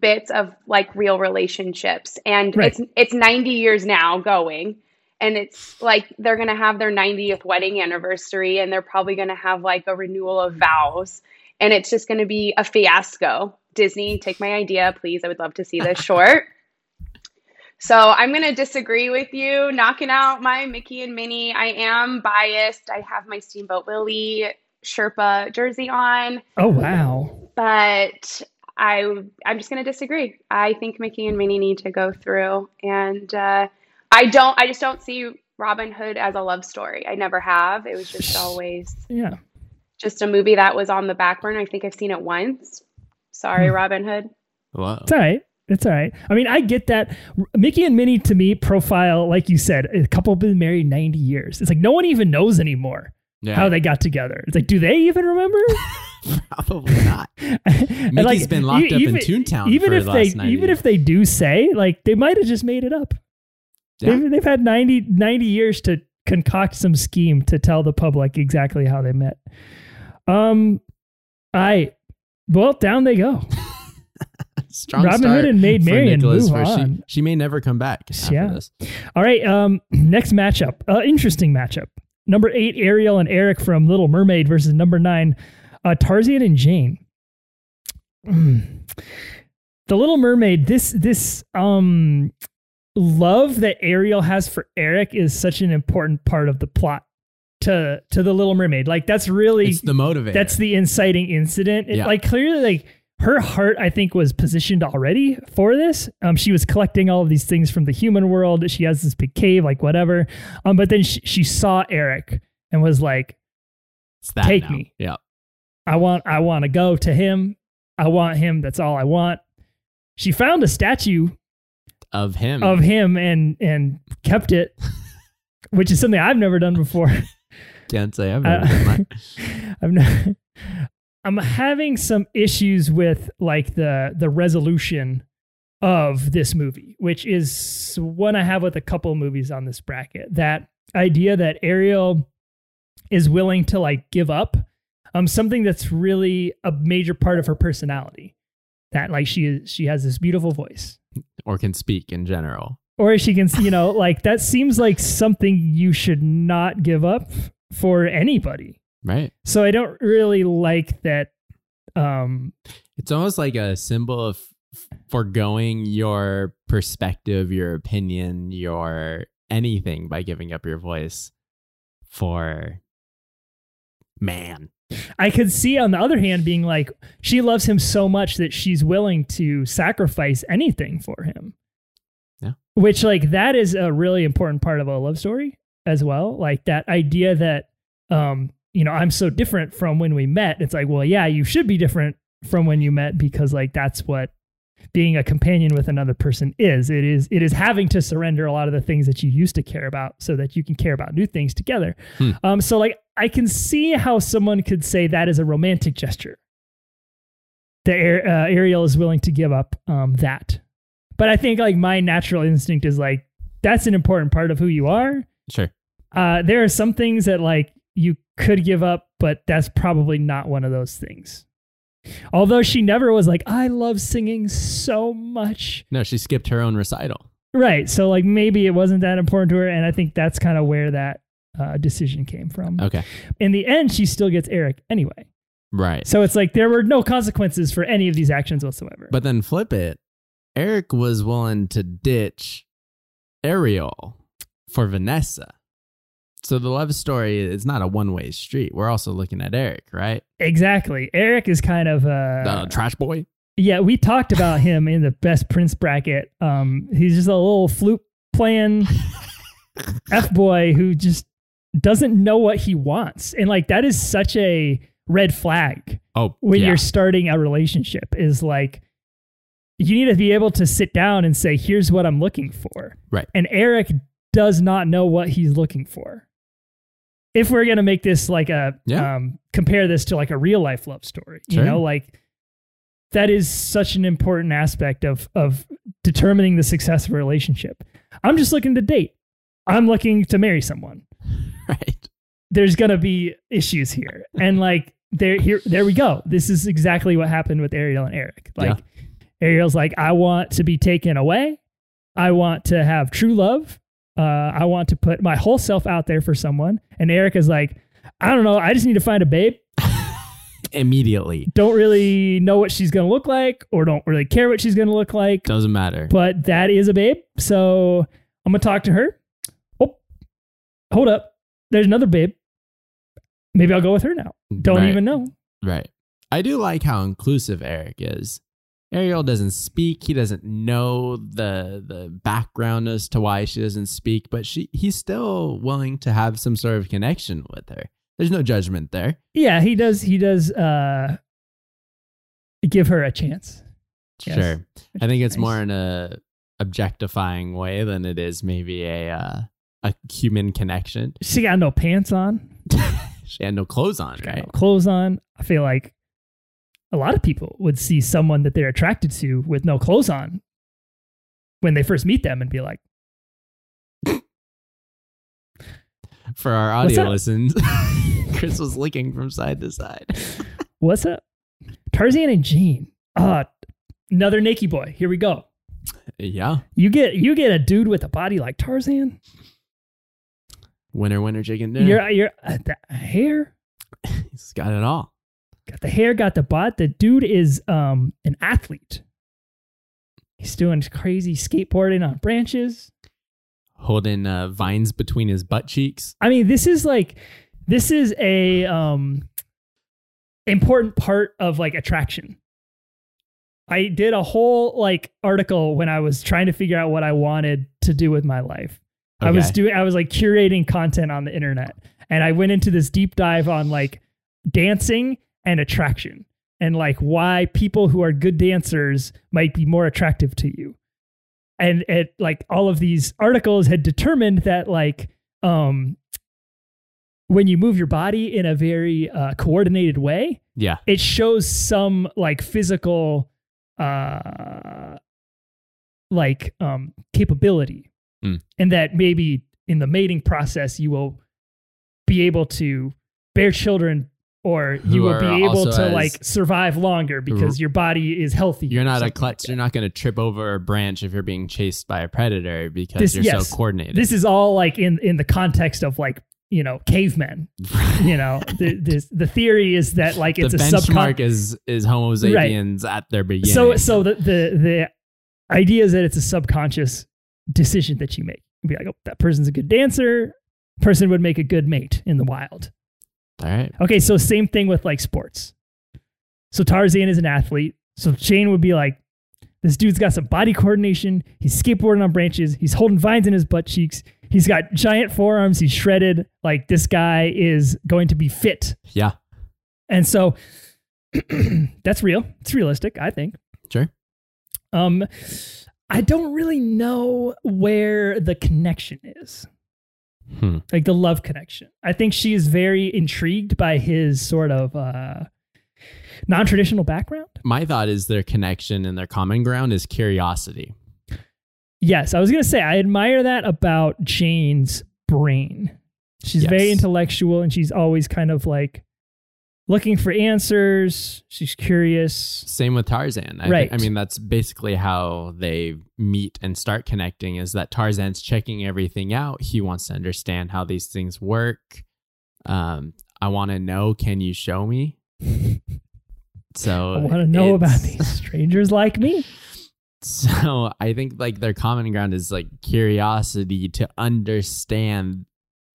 Speaker 5: bits of like real relationships, and
Speaker 3: Right.
Speaker 5: it's it's 90 years now going and it's like they're going to have their 90th wedding anniversary and they're probably going to have like a renewal of vows and it's just going to be a fiasco. Disney, take my idea, please. I would love to see this [laughs] short. So I'm going to disagree with you, knocking out my Mickey and Minnie. I am biased. I have my Steamboat Willie Sherpa jersey on,
Speaker 3: Oh wow.
Speaker 5: but I I'm just going to disagree. I think Mickey and Minnie need to go through, and uh, I don't. I just don't see Robin Hood as a love story. I never have. It was just always
Speaker 3: Yeah.
Speaker 5: just a movie that was on the back burner. I think I've seen it once. Sorry, Robin Hood.
Speaker 4: Whoa.
Speaker 3: It's all right. It's all right. I mean, I get that. Mickey and Minnie to me profile, like you said, a couple been married 90 years. It's like no one even knows anymore
Speaker 4: Yeah.
Speaker 3: how they got together. It's like, do they even remember? [laughs]
Speaker 4: Probably not.
Speaker 3: And, [laughs]
Speaker 4: Mickey's been locked
Speaker 3: e-
Speaker 4: up in Toontown
Speaker 3: Even
Speaker 4: for
Speaker 3: if
Speaker 4: the
Speaker 3: they,
Speaker 4: last 90
Speaker 3: even
Speaker 4: years.
Speaker 3: if they do say, like, they might have just made it up.
Speaker 4: Yeah.
Speaker 3: They've, they've had 90, 90 years to concoct some scheme to tell the public exactly how they met. Um, I, well, down they go.
Speaker 4: Strong
Speaker 3: Robin Hood and Maid Marian
Speaker 4: Nicholas,
Speaker 3: move on.
Speaker 4: She, she may never come back after
Speaker 3: Yeah.
Speaker 4: this.
Speaker 3: All right. Um, [clears throat] next matchup. Uh, interesting matchup. Number eight, Ariel and Eric from Little Mermaid versus number nine, uh, Tarzan and Jane. Mm. [clears throat] The Little Mermaid. This this um love that Ariel has for Eric is such an important part of the plot to to the Little Mermaid. Like that's really
Speaker 4: It's the motivator.
Speaker 3: that's the inciting incident. It,
Speaker 4: Yeah.
Speaker 3: Like clearly, like her heart, I think, was positioned already for this. Um, she was collecting all of these things from the human world. She has this big cave, like whatever. Um, but then she, she saw Eric and was like,
Speaker 4: that
Speaker 3: take
Speaker 4: now.
Speaker 3: me.
Speaker 4: Yeah.
Speaker 3: "I want, I want to go to him. I want him. That's all I want." She found a statue
Speaker 4: Of him.
Speaker 3: of him and and kept it, [laughs] which is something I've never done before.
Speaker 4: Can't say I've
Speaker 3: Uh,
Speaker 4: done that. [laughs]
Speaker 3: I'm not. I'm having some issues with like the the resolution of this movie, which is one I have with a couple movies on this bracket. That idea that Ariel is willing to like give up um something that's really a major part of her personality. That like she is she has this beautiful voice.
Speaker 4: Or can speak in general.
Speaker 3: Or she can, you know, like that seems like something you should not give up for anybody.
Speaker 4: Right.
Speaker 3: So I don't really like that. Um,
Speaker 4: It's almost like a symbol of foregoing your perspective, your opinion, your anything by giving up your voice for man.
Speaker 3: I could see on the other hand being like she loves him so much that she's willing to sacrifice anything for him.
Speaker 4: Yeah.
Speaker 3: Which like that is a really important part of a love story as well. Like that idea that um, you know, I'm so different from when we met. It's like, well, yeah, you should be different from when you met because like that's what being a companion with another person is. It is it is having to surrender a lot of the things that you used to care about so that you can care about new things together.
Speaker 4: Hmm.
Speaker 3: Um, so like I can see how someone could say that is a romantic gesture. That uh, Ariel is willing to give up um, that, but I think like my natural instinct is like that's an important part of who you are.
Speaker 4: Sure.
Speaker 3: Uh, there are some things that like you could give up, but that's probably not one of those things. Although she never was like, I love singing so much.
Speaker 4: No, she skipped her own recital.
Speaker 3: Right. So like maybe it wasn't that important to her. And I think that's kind of where that uh, decision came from.
Speaker 4: Okay.
Speaker 3: In the end, she still gets Eric anyway.
Speaker 4: Right.
Speaker 3: So it's like there were no consequences for any of these actions whatsoever.
Speaker 4: But then flip it. Eric was willing to ditch Ariel for Vanessa. So the love story is not a one way street. We're also looking at Eric, right?
Speaker 3: exactly. Eric is kind of uh,
Speaker 4: The trash boy.
Speaker 3: Yeah, we talked about him in the best Prince bracket. Um, he's just a little flute playing [laughs] f boy who just doesn't know what he wants, and like that is such a red flag
Speaker 4: Oh,
Speaker 3: when
Speaker 4: yeah.
Speaker 3: you're starting a relationship. Is like you need to be able to sit down and say, "Here's what I'm looking for."
Speaker 4: Right.
Speaker 3: And Eric does not know what he's looking for. If we're gonna make this like a
Speaker 4: Yeah.
Speaker 3: um, compare this to like a real life love story, you
Speaker 4: Sure.
Speaker 3: know, like that is such an important aspect of of determining the success of a relationship. I'm just looking to date. I'm looking to marry someone. [laughs]
Speaker 4: right.
Speaker 3: There's gonna be issues here, and like there here there we go. This is exactly what happened with Ariel and Eric. Like Ariel's like, I want to be taken away. I want to have true love. Uh, I want to put my whole self out there for someone. And Erica's like, I don't know. I just need to find a babe. [laughs]
Speaker 4: Immediately.
Speaker 3: Don't really know what she's going to look like or don't really care what she's going to look like.
Speaker 4: Doesn't matter.
Speaker 3: But that is a babe. So I'm going to talk to her. Oh, hold up. There's another babe. Maybe I'll go with her now. Don't
Speaker 4: Right.
Speaker 3: even know.
Speaker 4: Right. I do like how inclusive Eric is. Ariel doesn't speak. He doesn't know the the background as to why she doesn't speak, but she he's still willing to have some sort of connection with her. There's no judgment there.
Speaker 3: Yeah, he does. He does uh, give her a chance. Yes.
Speaker 4: Sure. I think it's
Speaker 3: Nice.
Speaker 4: more in a objectifying way than it is maybe a uh, a human connection.
Speaker 3: She got no pants on, [laughs]
Speaker 4: she had no clothes on,
Speaker 3: got
Speaker 4: right?
Speaker 3: no clothes on. I feel like a lot of people would see someone that they're attracted to with no clothes on when they first meet them and be like, [laughs]
Speaker 4: For our audio
Speaker 3: up?
Speaker 4: listens, [laughs] [laughs] Chris was licking from side to side.
Speaker 3: "What's up, Tarzan and Jane?" Uh, another Nikki boy. Here we go.
Speaker 4: Yeah.
Speaker 3: You get you get a dude with a body like Tarzan.
Speaker 4: Winner, winner, chicken dinner.
Speaker 3: You're you're uh, the hair.
Speaker 4: He's got it all.
Speaker 3: Got the hair, got the butt. The dude is um an athlete. He's doing crazy skateboarding on branches.
Speaker 4: Holding uh, vines between his butt cheeks.
Speaker 3: I mean, this is like this is a um important part of like attraction. I did a whole like article when I was trying to figure out what I wanted to do with my life. I was doing I was like curating content on the internet and I went into this deep dive on like dancing and attraction and like why people who are good dancers might be more attractive to you. And it like all of these articles had determined that like um when you move your body in a very uh, coordinated way,
Speaker 4: Yeah.
Speaker 3: it shows some like physical uh like um capability
Speaker 4: Mm.
Speaker 3: and that maybe in the mating process you will be able to bear children or you will be able to
Speaker 4: as-
Speaker 3: like survive longer because your body is healthy
Speaker 4: You're not a
Speaker 3: something like
Speaker 4: klutz. you're not going to trip over a branch if you're being chased by a predator because
Speaker 3: This-
Speaker 4: you're
Speaker 3: yes.
Speaker 4: so coordinated.
Speaker 3: this is all like in in the context of like you know cavemen [laughs] you know the, this, the theory is that like
Speaker 4: the
Speaker 3: it's a
Speaker 4: benchmark
Speaker 3: subcon-
Speaker 4: is is Homo sapiens at their beginning.
Speaker 3: So so the the the idea is that it's a subconscious decision that you make. You'd be like, oh, that person's a good dancer. Person would make a good mate in the wild.
Speaker 4: All right.
Speaker 3: Okay, so same thing with like sports. So Tarzan is an athlete. So Jane would be like, this dude's got some body coordination. He's skateboarding on branches. He's holding vines in his butt cheeks. He's got giant forearms. He's shredded. Like this guy is going to be fit.
Speaker 4: Yeah.
Speaker 3: And so [clears throat] that's real. It's realistic, I think.
Speaker 4: Sure.
Speaker 3: Um, I don't really know where the connection is,
Speaker 4: Hmm.
Speaker 3: like the love connection. I think she is very intrigued by his sort of uh, non-traditional background.
Speaker 4: My thought is their connection and their common ground is curiosity.
Speaker 3: Yes, I was gonna say I admire that about Jane's brain. She's very intellectual and she's always kind of like looking for answers. She's curious.
Speaker 4: Same with Tarzan. I,
Speaker 3: Right.
Speaker 4: I mean, that's basically how they meet and start connecting. Is that Tarzan's checking everything out. He wants to understand how these things work. Um, I want to know. Can you show me? [laughs] So
Speaker 3: I want to know about these strangers like me. [laughs]
Speaker 4: So I think like their common ground is like curiosity to understand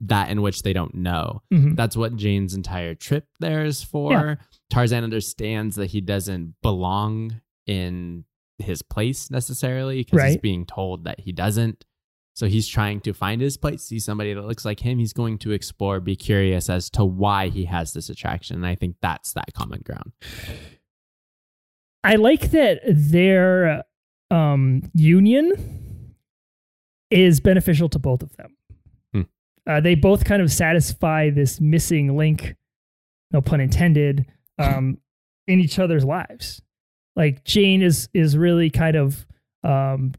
Speaker 4: that in which they don't know.
Speaker 3: Mhm.
Speaker 4: That's what Jane's entire trip there is for.
Speaker 3: Yeah.
Speaker 4: Tarzan understands that he doesn't belong in his place necessarily because he's being told that he doesn't. So he's trying to find his place, see somebody that looks like him. He's going to explore, be curious as to why he has this attraction. And I think that's that common ground.
Speaker 3: I like that their um, union is beneficial to both of them. Uh, they both kind of satisfy this missing link, no pun intended, [laughs] um, in each other's lives. Like Jane is is really kind of um,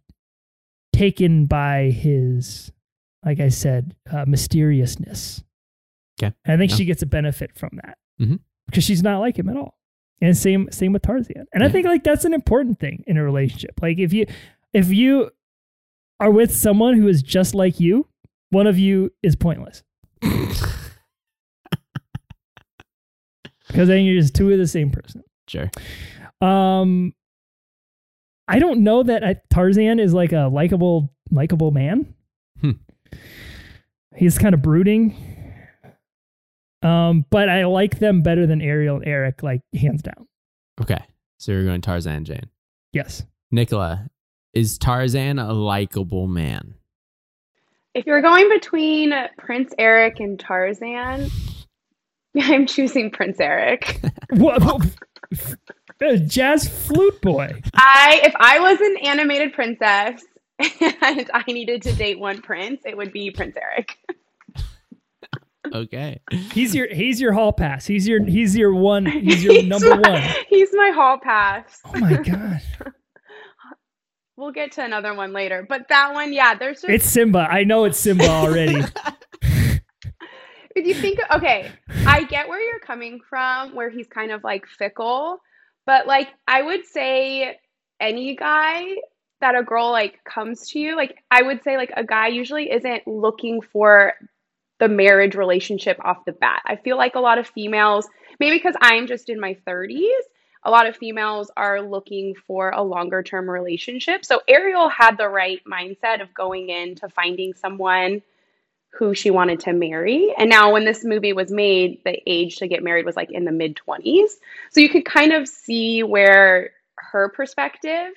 Speaker 3: taken by his, like I said, uh, mysteriousness.
Speaker 4: Okay.
Speaker 3: And I think
Speaker 4: Yeah.
Speaker 3: she gets a benefit from that
Speaker 4: Mhm.
Speaker 3: because she's not like him at all. And same same with Tarzan. And I think like that's an important thing in a relationship. Like if you if you are with someone who is just like you, One of you is pointless because then you're just two of the same person.
Speaker 4: Sure.
Speaker 3: Um, I don't know that I, Tarzan is like a likable, likable man.
Speaker 4: Hmm.
Speaker 3: He's kind of brooding. Um, but I like them better than Ariel and Eric, like hands down.
Speaker 4: Okay. So you're going Tarzan and Jane.
Speaker 3: Yes.
Speaker 4: Nicola, is Tarzan a likable man?
Speaker 5: If you're going between Prince Eric and Tarzan, [laughs] I'm choosing Prince Eric. [laughs]
Speaker 3: what? Jazz flute boy.
Speaker 5: I if I was an animated princess [laughs] and I needed to date one prince, it would be Prince Eric.
Speaker 4: Okay.
Speaker 3: He's your he's your hall pass. He's your he's your one. He's your
Speaker 5: He's
Speaker 3: number
Speaker 5: my-
Speaker 3: one.
Speaker 5: He's my hall pass.
Speaker 3: Oh my god.
Speaker 5: We'll get to another one later, but that one, yeah, there's just
Speaker 3: It's Simba. I know it's Simba already. [laughs]
Speaker 5: if you think okay i get where you're coming from where he's kind of like fickle but like i would say any guy that a girl like comes to you like i would say like a guy usually isn't looking for the marriage relationship off the bat i feel like a lot of females maybe because i'm just in my 30s a lot of females are looking for a longer term relationship so ariel had the right mindset of going into finding someone who she wanted to marry. And now, when this movie was made, the age to get married was like in the mid 20s. So you could kind of see where her perspective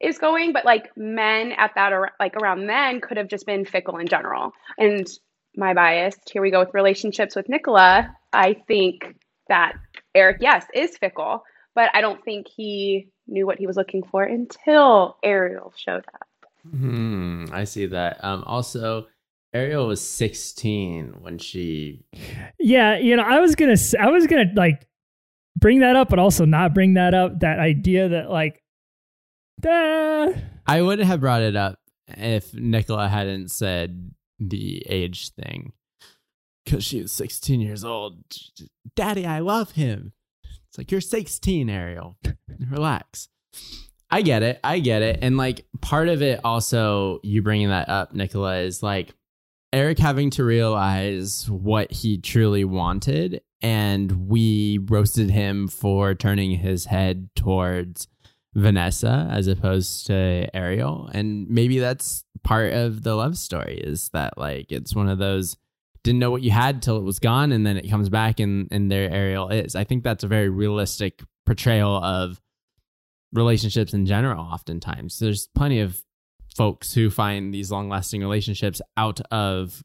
Speaker 5: is going. But like men at that, like around then, could have just been fickle in general. And my bias, here we go with relationships with Nicola. I think that Eric, yes, is fickle, but I don't think he knew what he was looking for until Ariel showed up.
Speaker 4: Hmm. I see that. Um. Also, Ariel was 16 when she.
Speaker 3: Yeah, you know, I was gonna, I was gonna like bring that up, but also not bring that up. That idea that like, uh,
Speaker 4: I wouldn't have brought it up if Nicola hadn't said the age thing. Because she was 16 years old. Daddy, I love him. It's like, you're 16, Ariel. Relax. I get it. I get it. And like, part of it also, you bringing that up, Nicola, is like Eric having to realize what he truly wanted. And we roasted him for turning his head towards Vanessa as opposed to Ariel. And maybe that's part of the love story is that like it's one of those didn't know what you had till it was gone and then it comes back and and there Ariel is. I think that's a very realistic portrayal of relationships in general oftentimes. There's plenty of folks who find these long-lasting relationships out of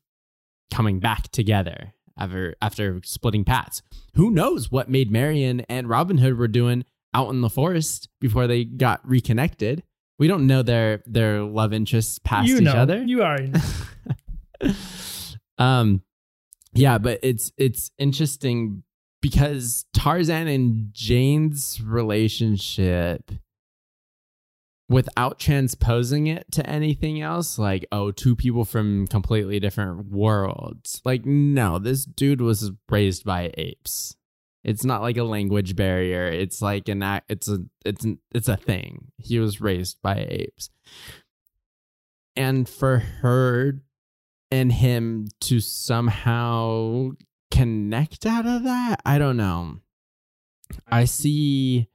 Speaker 4: coming back together after after splitting paths. Who knows what made Marian and Robin Hood were doing out in the forest before they got reconnected. We don't know their their love interests past
Speaker 3: you
Speaker 4: each
Speaker 3: know,
Speaker 4: other.
Speaker 3: you are. [laughs]
Speaker 4: um yeah, but it's it's interesting because Tarzan and Jane's relationship without transposing it to anything else like oh two people from completely different worlds. Like no this dude was raised by apes. It's not like a language barrier. It's like an act it's a it's an, it's a thing. He was raised by apes. And for her and him to somehow connect out of that i don't know i see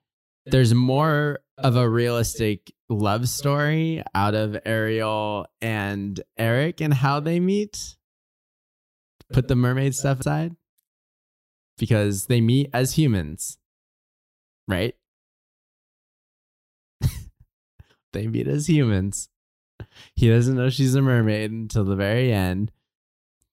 Speaker 4: there's more of a realistic love story out of Ariel and Eric and how they meet. Put the mermaid stuff aside because they meet as humans, right? [laughs] they meet as humans. He doesn't know she's a mermaid until the very end.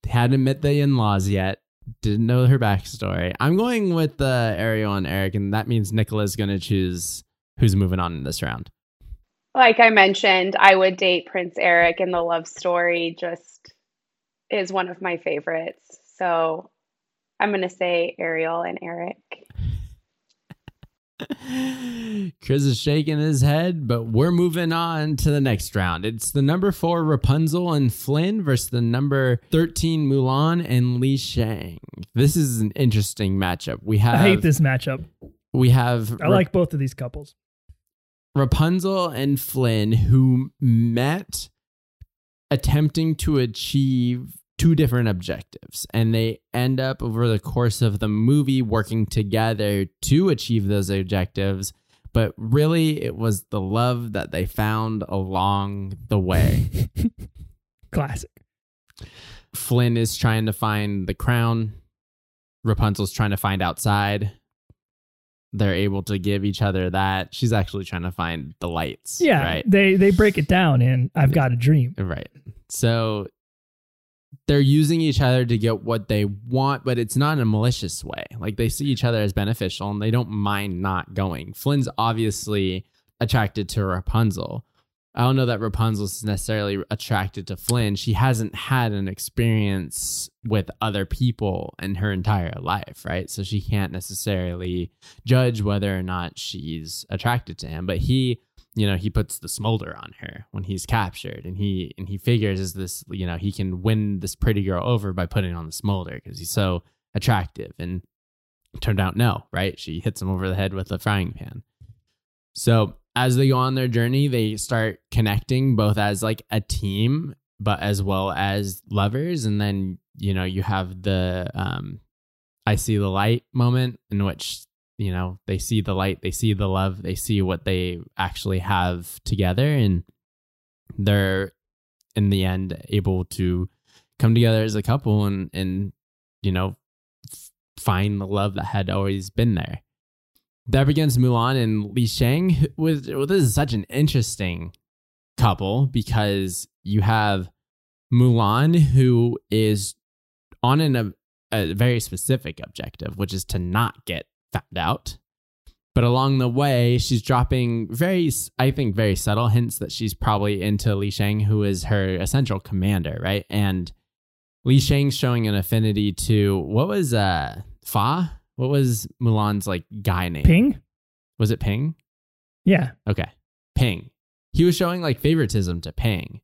Speaker 4: Hadn't met the in laws yet. Didn't know her backstory. I'm going with uh, Ariel and Eric, and that means Nicola's going to choose who's moving on in this round.
Speaker 5: Like I mentioned, I would date Prince Eric, and the love story just is one of my favorites. So I'm going to say Ariel and Eric.
Speaker 4: Chris is shaking his head, but we're moving on to the next round. It's the number four Rapunzel and Flynn versus the number 13 Mulan and Li Shang. This is an interesting matchup. We have
Speaker 3: I hate this matchup.
Speaker 4: we have
Speaker 3: I like both of these couples.
Speaker 4: Rapunzel and Flynn who met attempting to achieve two different objectives and they end up over the course of the movie working together to achieve those objectives but really it was the love that they found along the way [laughs]
Speaker 3: Classic.
Speaker 4: flynn is trying to find the crown rapunzel's trying to find outside they're able to give each other that she's actually trying to find the lights
Speaker 3: Yeah.
Speaker 4: right
Speaker 3: They they break it down in I've got a dream.
Speaker 4: Right. So they're using each other to get what they want, but it's not in a malicious way. Like they see each other as beneficial and they don't mind not going. Flynn's obviously attracted to Rapunzel. I don't know that Rapunzel's necessarily attracted to Flynn. She hasn't had an experience with other people in her entire life, right? So she can't necessarily judge whether or not she's attracted to him. But he you know he puts the smolder on her when he's captured and he and he figures is this you know he can win this pretty girl over by putting on the smolder because he's so attractive. And turned out no right? She hits him over the head with a frying pan. So as they go on their journey they start connecting both as like a team but as well as lovers. And then you know you have the um i see the light moment in which you know they see the light they see the love they see what they actually have together and they're in the end able to come together as a couple and and you know find the love that had always been there. That begins mulan and li shang with well, this is such an interesting couple because you have mulan who is on an, a very specific objective which is to not get found out. But along the way, she's dropping very, I think, very subtle hints that she's probably into Li Shang, who is her essential commander, right? And Li Shang's showing an affinity to what was uh Fa? What was Mulan's like guy name?
Speaker 3: Ping?
Speaker 4: Was it Ping?
Speaker 3: Yeah.
Speaker 4: Okay. Ping. He was showing like favoritism to Ping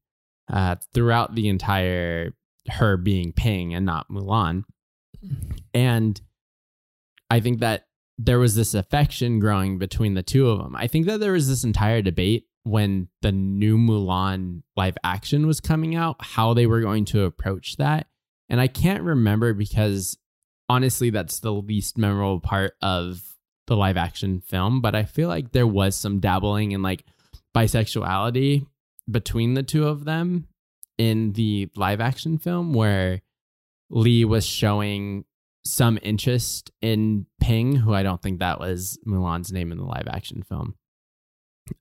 Speaker 4: uh, throughout the entire her being Ping and not Mulan. And I think that there was this affection growing between the two of them. I think that there was this entire debate when the new Mulan live action was coming out, how they were going to approach that. And I can't remember because honestly, that's the least memorable part of the live action film. But I feel like there was some dabbling in like bisexuality between the two of them in the live action film where Li was showing some interest in Ping, who I don't think that was Mulan's name in the live action film.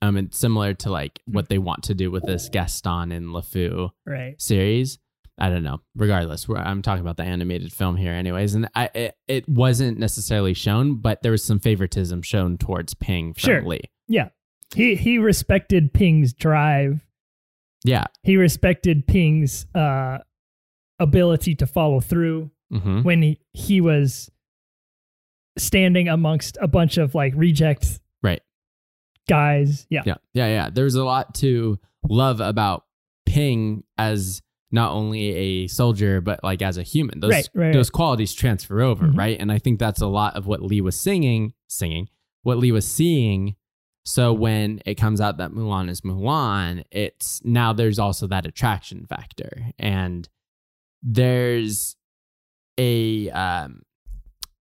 Speaker 4: Um, it's similar to like what they want to do with this Gaston and LeFou
Speaker 3: Right.
Speaker 4: series. I don't know. Regardless, we're, I'm talking about the animated film here, anyways, and I it, it wasn't necessarily shown, but there was some favoritism shown towards Ping from
Speaker 3: Sure.
Speaker 4: Li.
Speaker 3: Yeah. He he respected Ping's drive.
Speaker 4: Yeah.
Speaker 3: He respected Ping's uh ability to follow through
Speaker 4: hmm
Speaker 3: when he, he was standing amongst a bunch of like reject
Speaker 4: Right.
Speaker 3: guys. Yeah.
Speaker 4: Yeah, yeah, yeah. There's a lot to love about Ping as not only a soldier but like as a human. Those
Speaker 3: Right, right,
Speaker 4: those qualities transfer over,
Speaker 3: Mhm.
Speaker 4: right? And I think that's a lot of what Li was singing, singing, what Li was seeing. So when it comes out that Mulan is Mulan, it's now there's also that attraction factor, and there's a um,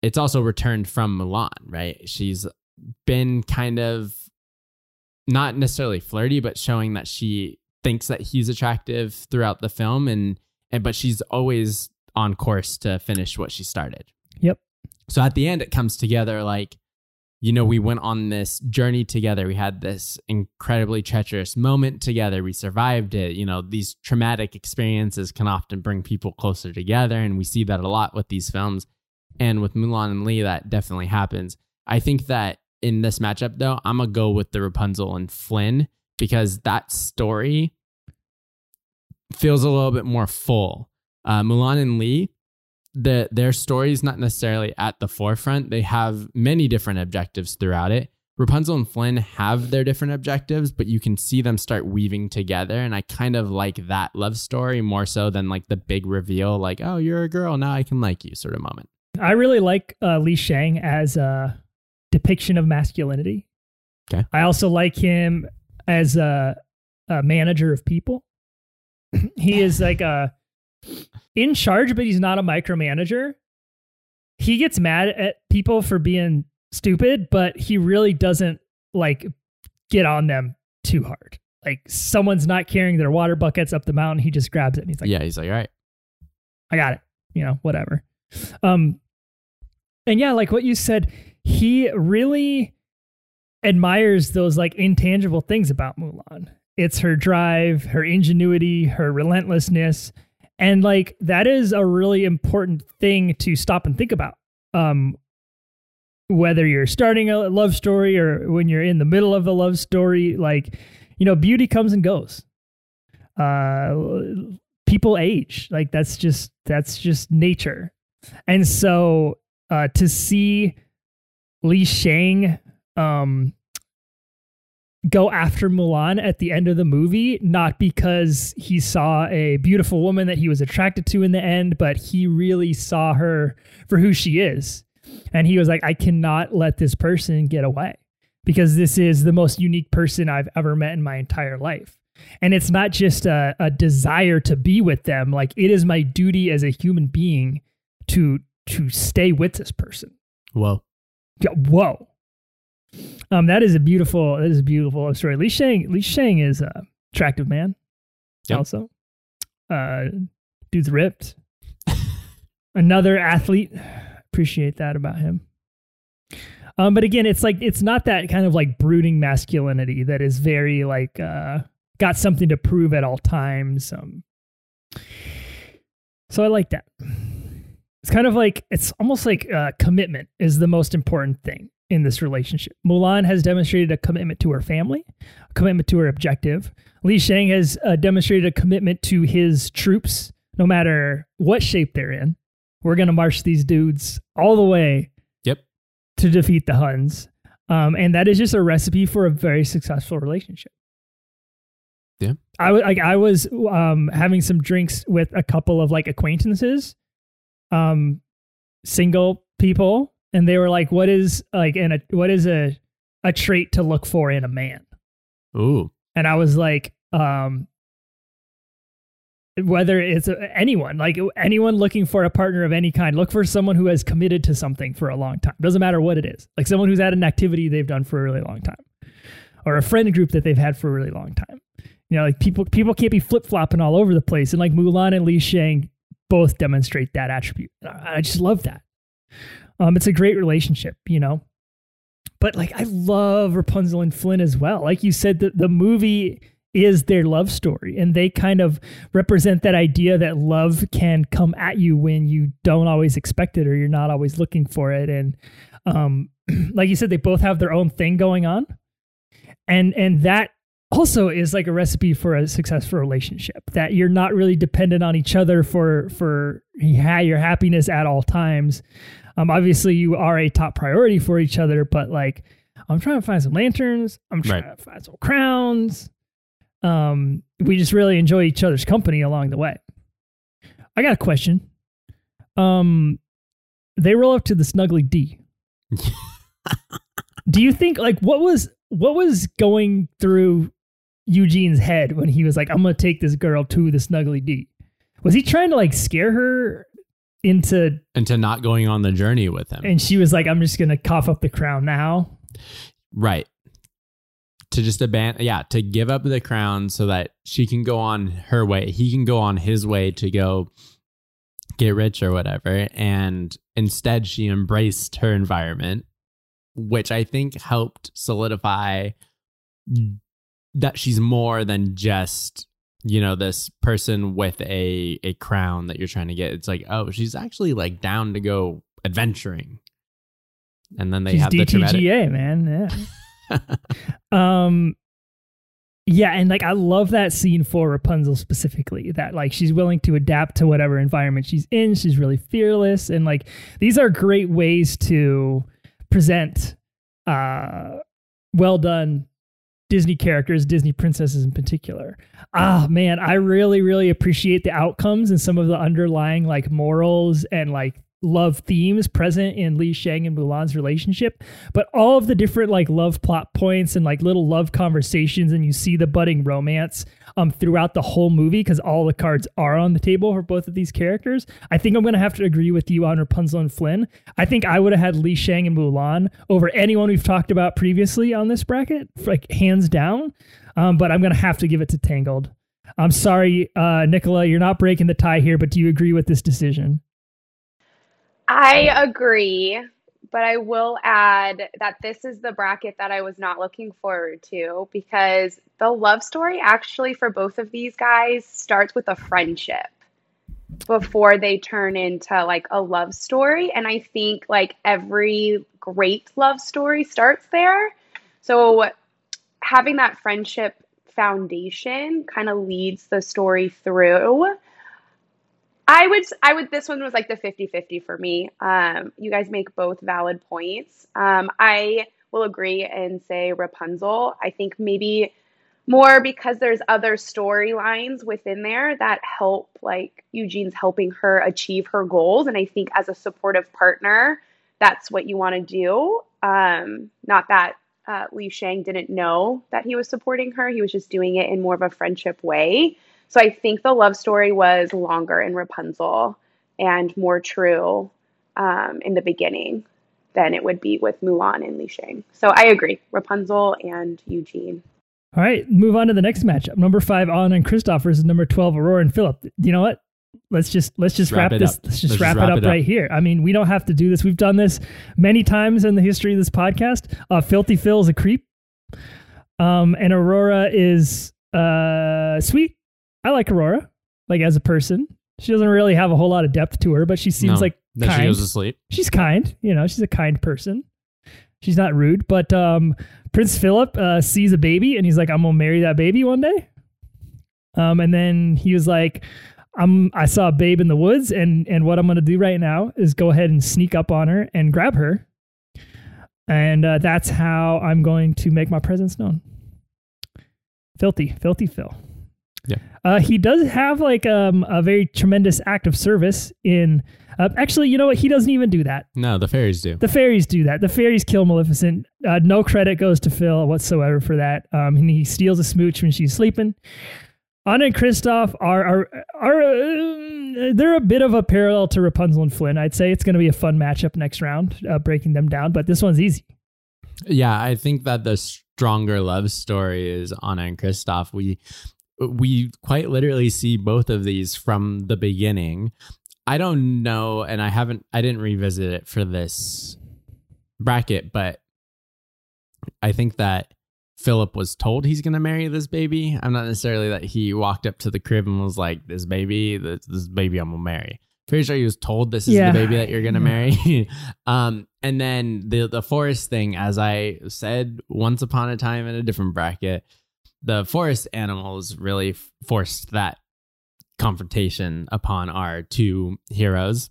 Speaker 4: it's also returned from Mulan, right? She's been kind of not necessarily flirty, but showing that she thinks that he's attractive throughout the film, and and but she's always on course to finish what she started.
Speaker 3: Yep.
Speaker 4: So at the end, it comes together like, you know, we went on this journey together. We had this incredibly treacherous moment together. We survived it. You know, these traumatic experiences can often bring people closer together, and we see that a lot with these films. And with Mulan and Li, that definitely happens. I think that in this matchup, though, I'm gonna go with the Rapunzel and Flynn because that story feels a little bit more full. Uh, Mulan and Li, the their story is not necessarily at the forefront. They have many different objectives throughout it. Rapunzel and Flynn have their different objectives, but you can see them start weaving together. And I kind of like that love story more so than like the big reveal, like, oh, you're a girl, now I can like you sort of moment.
Speaker 3: I really like uh, Li Shang as a depiction of masculinity.
Speaker 4: Okay.
Speaker 3: I also like him as a, a manager of people. [clears throat] he is like a in charge, but he's not a micromanager. He gets mad at people for being stupid, but he really doesn't like get on them too hard. Like someone's not carrying their water buckets up the mountain, he just grabs it and he's like,
Speaker 4: yeah, he's like, all right.
Speaker 3: I got it. You know, whatever. Um and yeah, like what you said, he really admires those like intangible things about Mulan. It's her drive, her ingenuity, her relentlessness, and like that is a really important thing to stop and think about. Um whether you're starting a love story or when you're in the middle of a love story, like you know, beauty comes and goes. Uh people age. Like that's just that's just nature. And so uh to see Li Shang um go after Mulan at the end of the movie, not because he saw a beautiful woman that he was attracted to in the end, but he really saw her for who she is. And he was like, I cannot let this person get away because this is the most unique person I've ever met in my entire life. And it's not just a, a desire to be with them, like it is my duty as a human being to to stay with this person.
Speaker 4: Whoa.
Speaker 3: Yeah, whoa. Um, that is a beautiful. That is a beautiful story. Li Shang. Li Shang is a attractive man.
Speaker 4: Yep.
Speaker 3: Also, uh, dude's ripped. [laughs] Another athlete. Appreciate that about him. Um, but again, it's like it's not that kind of like brooding masculinity that is very like uh got something to prove at all times. Um, so I like that. It's kind of like it's almost like uh, commitment is the most important thing in this relationship. Mulan has demonstrated a commitment to her family, a commitment to her objective. Li Shang has uh, demonstrated a commitment to his troops, no matter what shape they're in. We're going to march these dudes all the way
Speaker 4: Yep.
Speaker 3: to defeat the Huns. Um, and that is just a recipe for a very successful relationship.
Speaker 4: Yeah.
Speaker 3: I was like I was um having some drinks with a couple of like acquaintances, um, single people, and they were like, "What is like and a what is a a trait to look for in a man?"
Speaker 4: Ooh.
Speaker 3: And I was like, um, whether it's anyone, like anyone looking for a partner of any kind, look for someone who has committed to something for a long time. Doesn't matter what it is. Like someone who's had an activity they've done for a really long time, or a friend group that they've had for a really long time. You know, like people people can't be flip flopping all over the place. And like Mulan and Li Shang both demonstrate that attribute. I just love that. Um, it's a great relationship, you know. But like I love Rapunzel and Flynn as well. Like you said, the, the movie is their love story, and they kind of represent that idea that love can come at you when you don't always expect it or you're not always looking for it. And um, [clears throat] like you said, they both have their own thing going on, and and that also is like a recipe for a successful relationship that you're not really dependent on each other for for yeah, your happiness at all times um obviously you are a top priority for each other but like i'm trying to find some lanterns. I'm trying
Speaker 4: Right.
Speaker 3: to find some crowns. Um we just really enjoy each other's company along the way. I got a question. Um they roll up to the snuggly d. [laughs] Do you think like what was what was going through Eugene's head when he was like, I'm gonna take this girl to the snuggly D? Was he trying to like scare her into
Speaker 4: And to not going on the journey with him.
Speaker 3: and she was like, I'm just gonna cough up the crown now?
Speaker 4: Right. To just abandon, yeah, to give up the crown so that she can go on her way. He can go on his way to go get rich or whatever. And instead, she embraced her environment, which I think helped solidify that she's more than just you know this person with a a crown that you're trying to get it's like oh she's actually like down to go adventuring and then they
Speaker 3: She's
Speaker 4: have the dramatic
Speaker 3: DTGA, man. Yeah. [laughs] um yeah, and like I love that scene for Rapunzel specifically. That like she's willing to adapt to whatever environment she's in. She's really fearless, and like these are great ways to present uh well done Disney characters, Disney princesses in particular. Ah, man, I really, really appreciate the outcomes and some of the underlying like morals and like love themes present in Li Shang and Mulan's relationship. But all of the different like love plot points and like little love conversations, and you see the budding romance. Um, throughout the whole movie because all the cards are on the table for both of these characters. I think I'm going to have to agree with you on Rapunzel and Flynn. I think I would have had Li Shang and Mulan over anyone we've talked about previously on this bracket, like hands down. Um, but I'm going to have to give it to Tangled. I'm sorry, uh, Nicola, you're not breaking the tie here, but do you agree with this decision?
Speaker 5: I agree, but I will add that this is the bracket that I was not looking forward to because the love story actually for both of these guys starts with a friendship before they turn into like a love story. And I think like every great love story starts there. So having that friendship foundation kind of leads the story through. I would I would this one was like the 50-50 for me. Um, you guys make both valid points. Um, I will agree and say Rapunzel. I think maybe more because there's other storylines within there that help like Eugene's helping her achieve her goals and I think as a supportive partner that's what you want to do. Um, not that uh, Li Shang didn't know that he was supporting her. He was just doing it in more of a friendship way. So I think the love story was longer in Rapunzel and more true um, in the beginning than it would be with Mulan and Li Shang. So I agree, Rapunzel and Eugene.
Speaker 3: All right, move on to the next matchup. Number five, Anna and Kristoff versus number twelve, Aurora and Philip. You know what? Let's just let's just wrap,
Speaker 4: Wrap it
Speaker 3: this.
Speaker 4: up.
Speaker 3: Let's just
Speaker 4: Let's
Speaker 3: wrap,
Speaker 4: just
Speaker 3: it up
Speaker 4: it up.
Speaker 3: right here. I mean, we don't have to do this. We've done this many times in the history of this podcast. Uh, Filthy Phil is a creep, um, and Aurora is uh sweet. I like Aurora, like as a person. She doesn't really have a whole lot of depth to her, but she seems
Speaker 4: No.
Speaker 3: like
Speaker 4: Then
Speaker 3: kind
Speaker 4: she goes to sleep.
Speaker 3: she's kind you know she's a kind person she's not rude but um prince philip uh, sees a baby and he's like i'm gonna marry that baby one day um and then he was like i'm i saw a babe in the woods and and what i'm gonna do right now is go ahead and sneak up on her and grab her and uh, that's how i'm going to make my presence known filthy filthy phil
Speaker 4: Yeah.
Speaker 3: uh, he does have like um, a very tremendous act of service in uh, actually you know what he doesn't even do that
Speaker 4: No, the fairies do.
Speaker 3: the fairies do that. The fairies kill Maleficent. Uh, no credit goes to Phil whatsoever for that. Um, and he steals a smooch when she's sleeping. Anna and Kristoff are are are uh, they're a bit of a parallel to Rapunzel and Flynn. I'd say it's going to be a fun matchup next round, uh, breaking them down. But this one's easy.
Speaker 4: Yeah, I think that the stronger love story is Anna and Kristoff. We we quite literally see both of these from the beginning. I don't know, and I haven't I didn't revisit it for this bracket, but I think that Philip was told he's gonna marry this baby. I'm not necessarily that he walked up to the crib and was like, This baby, this, this baby I'm gonna marry. Pretty sure he was told this is
Speaker 3: Yeah.
Speaker 4: the baby that you're gonna
Speaker 3: Yeah.
Speaker 4: marry. [laughs] um, and then the the forest thing, as I said once upon a time in a different bracket, the forest animals really forced that confrontation upon our two heroes.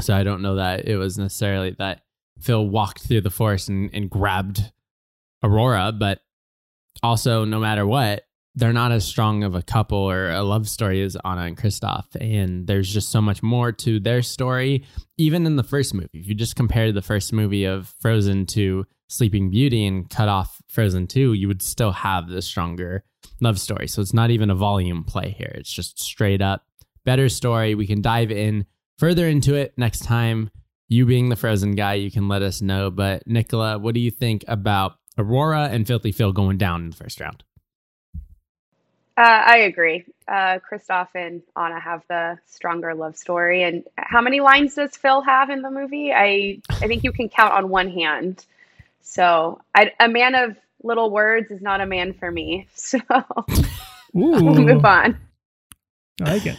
Speaker 4: So I don't know that it was necessarily that Phil walked through the forest and, and grabbed Aurora, but also no matter what, they're not as strong of a couple or a love story as Anna and Kristoff. And there's just so much more to their story, even in the first movie. If you just compare the first movie of Frozen to Sleeping Beauty and cut off Frozen 2, you would still have the stronger love story. So it's not even a volume play here. It's just straight up better story. We can dive in further into it next time. You being the Frozen guy, you can let us know. But Nicola, what do you think about Aurora and Filthy Phil going down in the first round?
Speaker 5: Uh, I agree. Uh, Kristoff and Anna have the stronger love story. And how many lines does Phil have in the movie? I I think you can count on one hand. So I, a man of little words is not a man for me. [laughs] So we'll move on.
Speaker 3: I like it.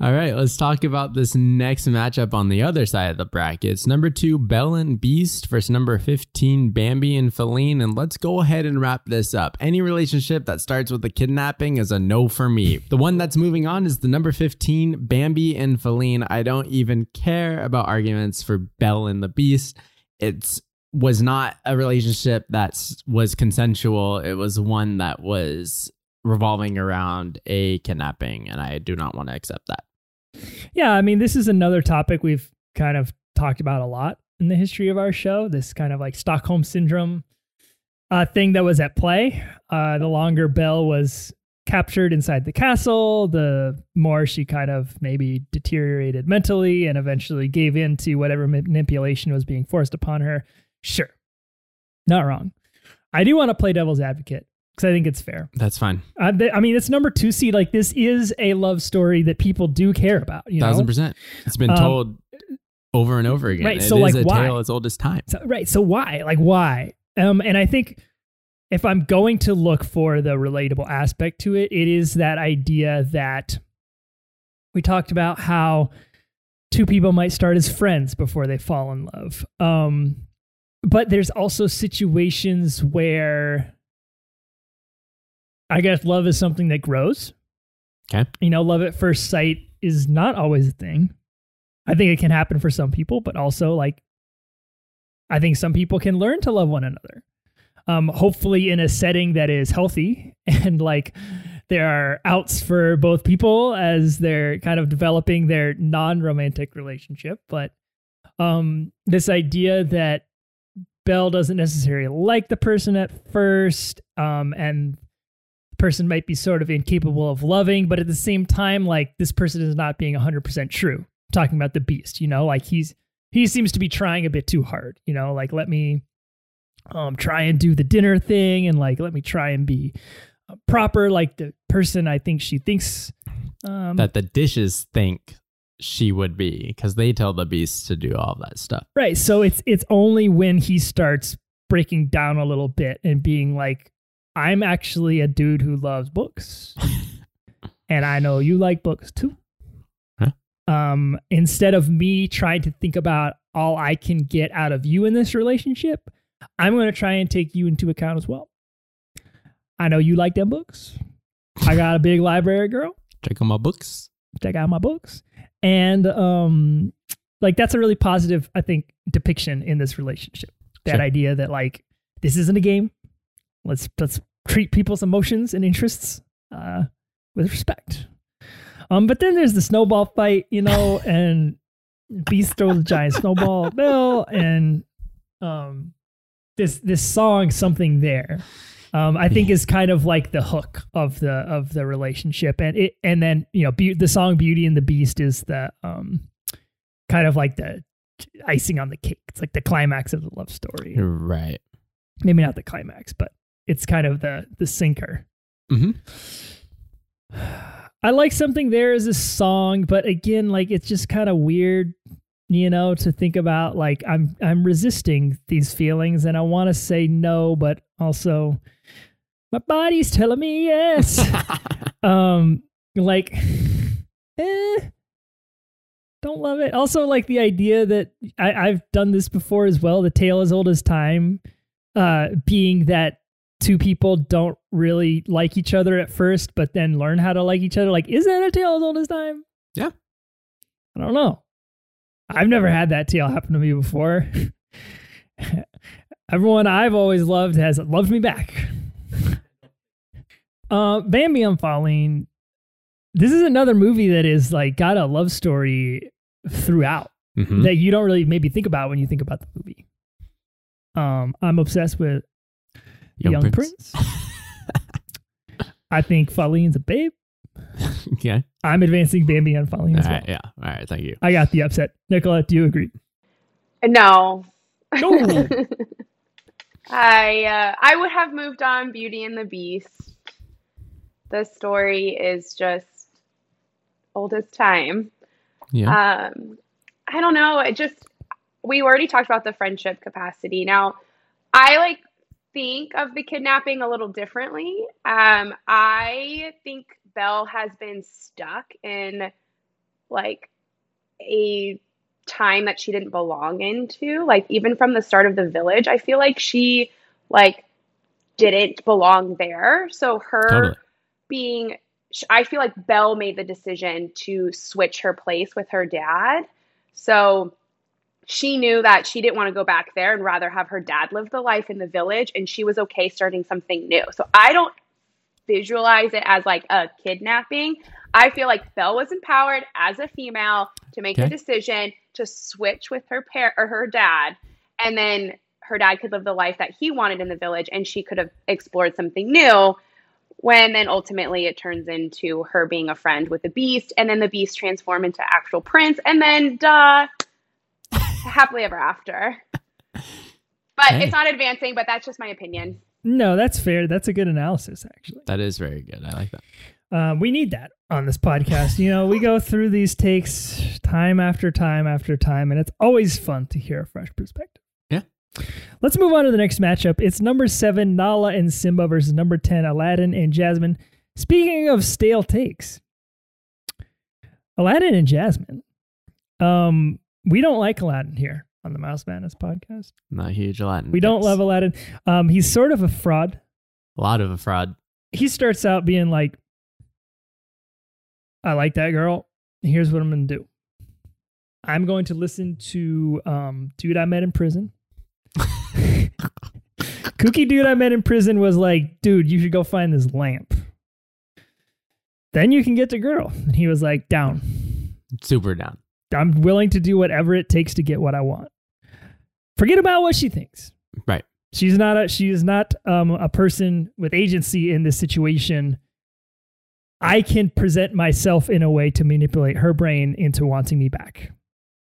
Speaker 4: All right, let's talk about this next matchup on the other side of the brackets. Number two, Belle and Beast versus number 15, Bambi and Faline. And let's go ahead and wrap this up. Any relationship that starts with a kidnapping is a no for me. The one that's moving on is the number 15, Bambi and Faline. I don't even care about arguments for Belle and the Beast. It's was not a relationship that was consensual. It was one that was revolving around a kidnapping, and I do not want to accept that.
Speaker 3: Yeah, I mean, this is another topic we've kind of talked about a lot in the history of our show. This kind of like Stockholm syndrome uh, thing that was at play. Uh, the longer Belle was captured inside the castle, the more she kind of maybe deteriorated mentally and eventually gave in to whatever manipulation was being forced upon her. Sure. Not wrong. I do want to play devil's advocate because I think it's fair.
Speaker 4: That's fine.
Speaker 3: Uh, th- I mean, it's number two seed. Like, this is a love story that people do care about. You
Speaker 4: Thousand
Speaker 3: know?
Speaker 4: percent. It's been
Speaker 3: Um,
Speaker 4: told over and over again.
Speaker 3: right,
Speaker 4: It
Speaker 3: so,
Speaker 4: is
Speaker 3: like,
Speaker 4: a
Speaker 3: why?
Speaker 4: tale as old as time.
Speaker 3: So, right. So why? Like why? Um, and I think if I'm going to look for the relatable aspect to it, it is that idea that we talked about how two people might start as friends before they fall in love. Um, but there's also situations where I guess love is something that grows.
Speaker 4: Okay.
Speaker 3: You know, love at first sight is not always a thing. I think it can happen for some people, but also like I think some people can learn to love one another. Um, hopefully in a setting that is healthy [laughs] and like there are outs for both people as they're kind of developing their non-romantic relationship. But um, this idea that Belle doesn't necessarily like the person at first, um, and the person might be sort of incapable of loving, but at the same time, like this person is not being 100% true. talking about the beast, you know, like he's he seems to be trying a bit too hard, you know, like let me um try and do the dinner thing and like let me try and be uh, proper like the person I think she thinks um
Speaker 4: That the dishes think she would be because they tell the beast to do all that stuff.
Speaker 3: Right. So it's it's only when he starts breaking down a little bit and being like, I'm actually a dude who loves books. [laughs] and I know you like books too.
Speaker 4: Huh?
Speaker 3: Um, instead of me trying to think about all I can get out of you in this relationship, I'm gonna try and take you into account as well. I know you like them books. I got a big library, girl
Speaker 4: Check out my books.
Speaker 3: check out my books and um like that's a really positive i think depiction in this relationship. That
Speaker 4: Sure.
Speaker 3: idea that like this isn't a game. Let's let's treat people's emotions and interests uh with respect. Um but then there's the snowball fight you know [laughs] and beast throws a giant snowball at Belle and um this this song something there um, I think is kind of like the hook of the of the relationship, and it and then you know be- the song "Beauty and the Beast" is the um kind of like the icing on the cake. It's like the climax of the love story.
Speaker 4: Right.
Speaker 3: Maybe not the climax, but it's kind of the the sinker.
Speaker 4: Mm-hmm. [sighs]
Speaker 3: I like something there as a song, but again, like it's just kind of weird, you know, to think about. Like I'm I'm resisting these feelings, and I want to say no, but also my body's telling me yes. [laughs] um, like, eh, don't love it. Also, like the idea that I, I've done this before as well. The tale as old as time, uh, being that two people don't really like each other at first, but then learn how to like each other. Like, is that a tale as old as time?
Speaker 4: Yeah.
Speaker 3: I don't know. I've never had that tale happen to me before. [laughs] Everyone I've always loved has loved me back. [laughs] Uh, Bambi I'm Faline. This is another movie that is like got a love story throughout
Speaker 4: hmm
Speaker 3: that you don't really maybe think about when you think about the movie. Um, I'm obsessed with Young, Prince. [laughs] I think Faline's a babe. [laughs]
Speaker 4: okay.
Speaker 3: I'm advancing Bambi on Faline
Speaker 4: All
Speaker 3: as well.
Speaker 4: right. Yeah. All right. Thank you.
Speaker 3: I got the upset. Nicola, do you agree?
Speaker 5: No.
Speaker 3: No. [laughs]
Speaker 5: I uh, I would have moved on Beauty and the Beast. The story is just old as time.
Speaker 4: Yeah.
Speaker 5: Um, I don't know. It just we already talked about the friendship capacity. Now, I like think of the kidnapping a little differently. Um, I think Belle has been stuck in like a time that she didn't belong into. Like even from the start of the village, I feel like she like didn't belong there. So her
Speaker 4: Totally.
Speaker 5: being I feel like Belle made the decision to switch her place with her dad. So she knew that she didn't want to go back there and rather have her dad live the life in the village and she was okay starting something new. So I don't visualize it as like a kidnapping. I feel like Belle was empowered as a female to make
Speaker 4: Okay.
Speaker 5: the decision to switch with her parent or her dad and then her dad could live the life that he wanted in the village and she could have explored something new when then ultimately it turns into her being a friend with the beast and then the beast transform into actual prince and then duh [laughs] happily ever after but
Speaker 4: Hey.
Speaker 5: it's not advancing but that's just my opinion
Speaker 3: No, that's fair. That's a good analysis, actually.
Speaker 4: That is very good. I like that.
Speaker 3: Um, we need that on this podcast. You know, we go through these takes time after time after time, and it's always fun to hear a fresh perspective.
Speaker 4: Yeah.
Speaker 3: Let's move on to the next matchup. It's number seven, Nala and Simba versus number 10, Aladdin and Jasmine. Speaking of stale takes, Aladdin and Jasmine. Um, we don't like Aladdin here on the Mouse Madness podcast.
Speaker 4: Not huge Aladdin.
Speaker 3: We don't love Aladdin. Um, he's sort of a fraud.
Speaker 4: a lot of a fraud.
Speaker 3: he starts out being like, I like that girl. Here's what I'm going to do. I'm going to listen to um, Dude I Met in Prison. [laughs] Kooky Dude I Met in Prison was like, Dude, you should go find this lamp. Then you can get the girl. And he was like, Down.
Speaker 4: Super down.
Speaker 3: I'm willing to do whatever it takes to get what I want. Forget about what she thinks.
Speaker 4: Right.
Speaker 3: She's not a she is not um, a person with agency in this situation. I can present myself in a way to manipulate her brain into wanting me back.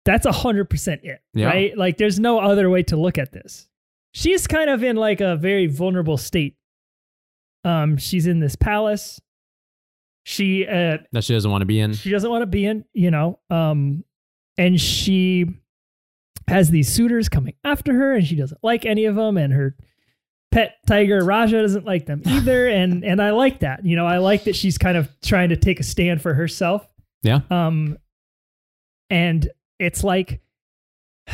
Speaker 3: That's a hundred percent it,
Speaker 4: Yeah.
Speaker 3: right? Like, there's no other way to look at this. She's kind of in like a very vulnerable state. Um, she's in this palace. She uh,
Speaker 4: That she doesn't want to be in.
Speaker 3: she doesn't want to be in, you know, um, and she has these suitors coming after her, and she doesn't like any of them, and her pet tiger Rajah doesn't like them [laughs] either, and and I like that, you know, I like that she's kind of trying to take a stand for herself,
Speaker 4: Yeah.
Speaker 3: um, and it's like [sighs]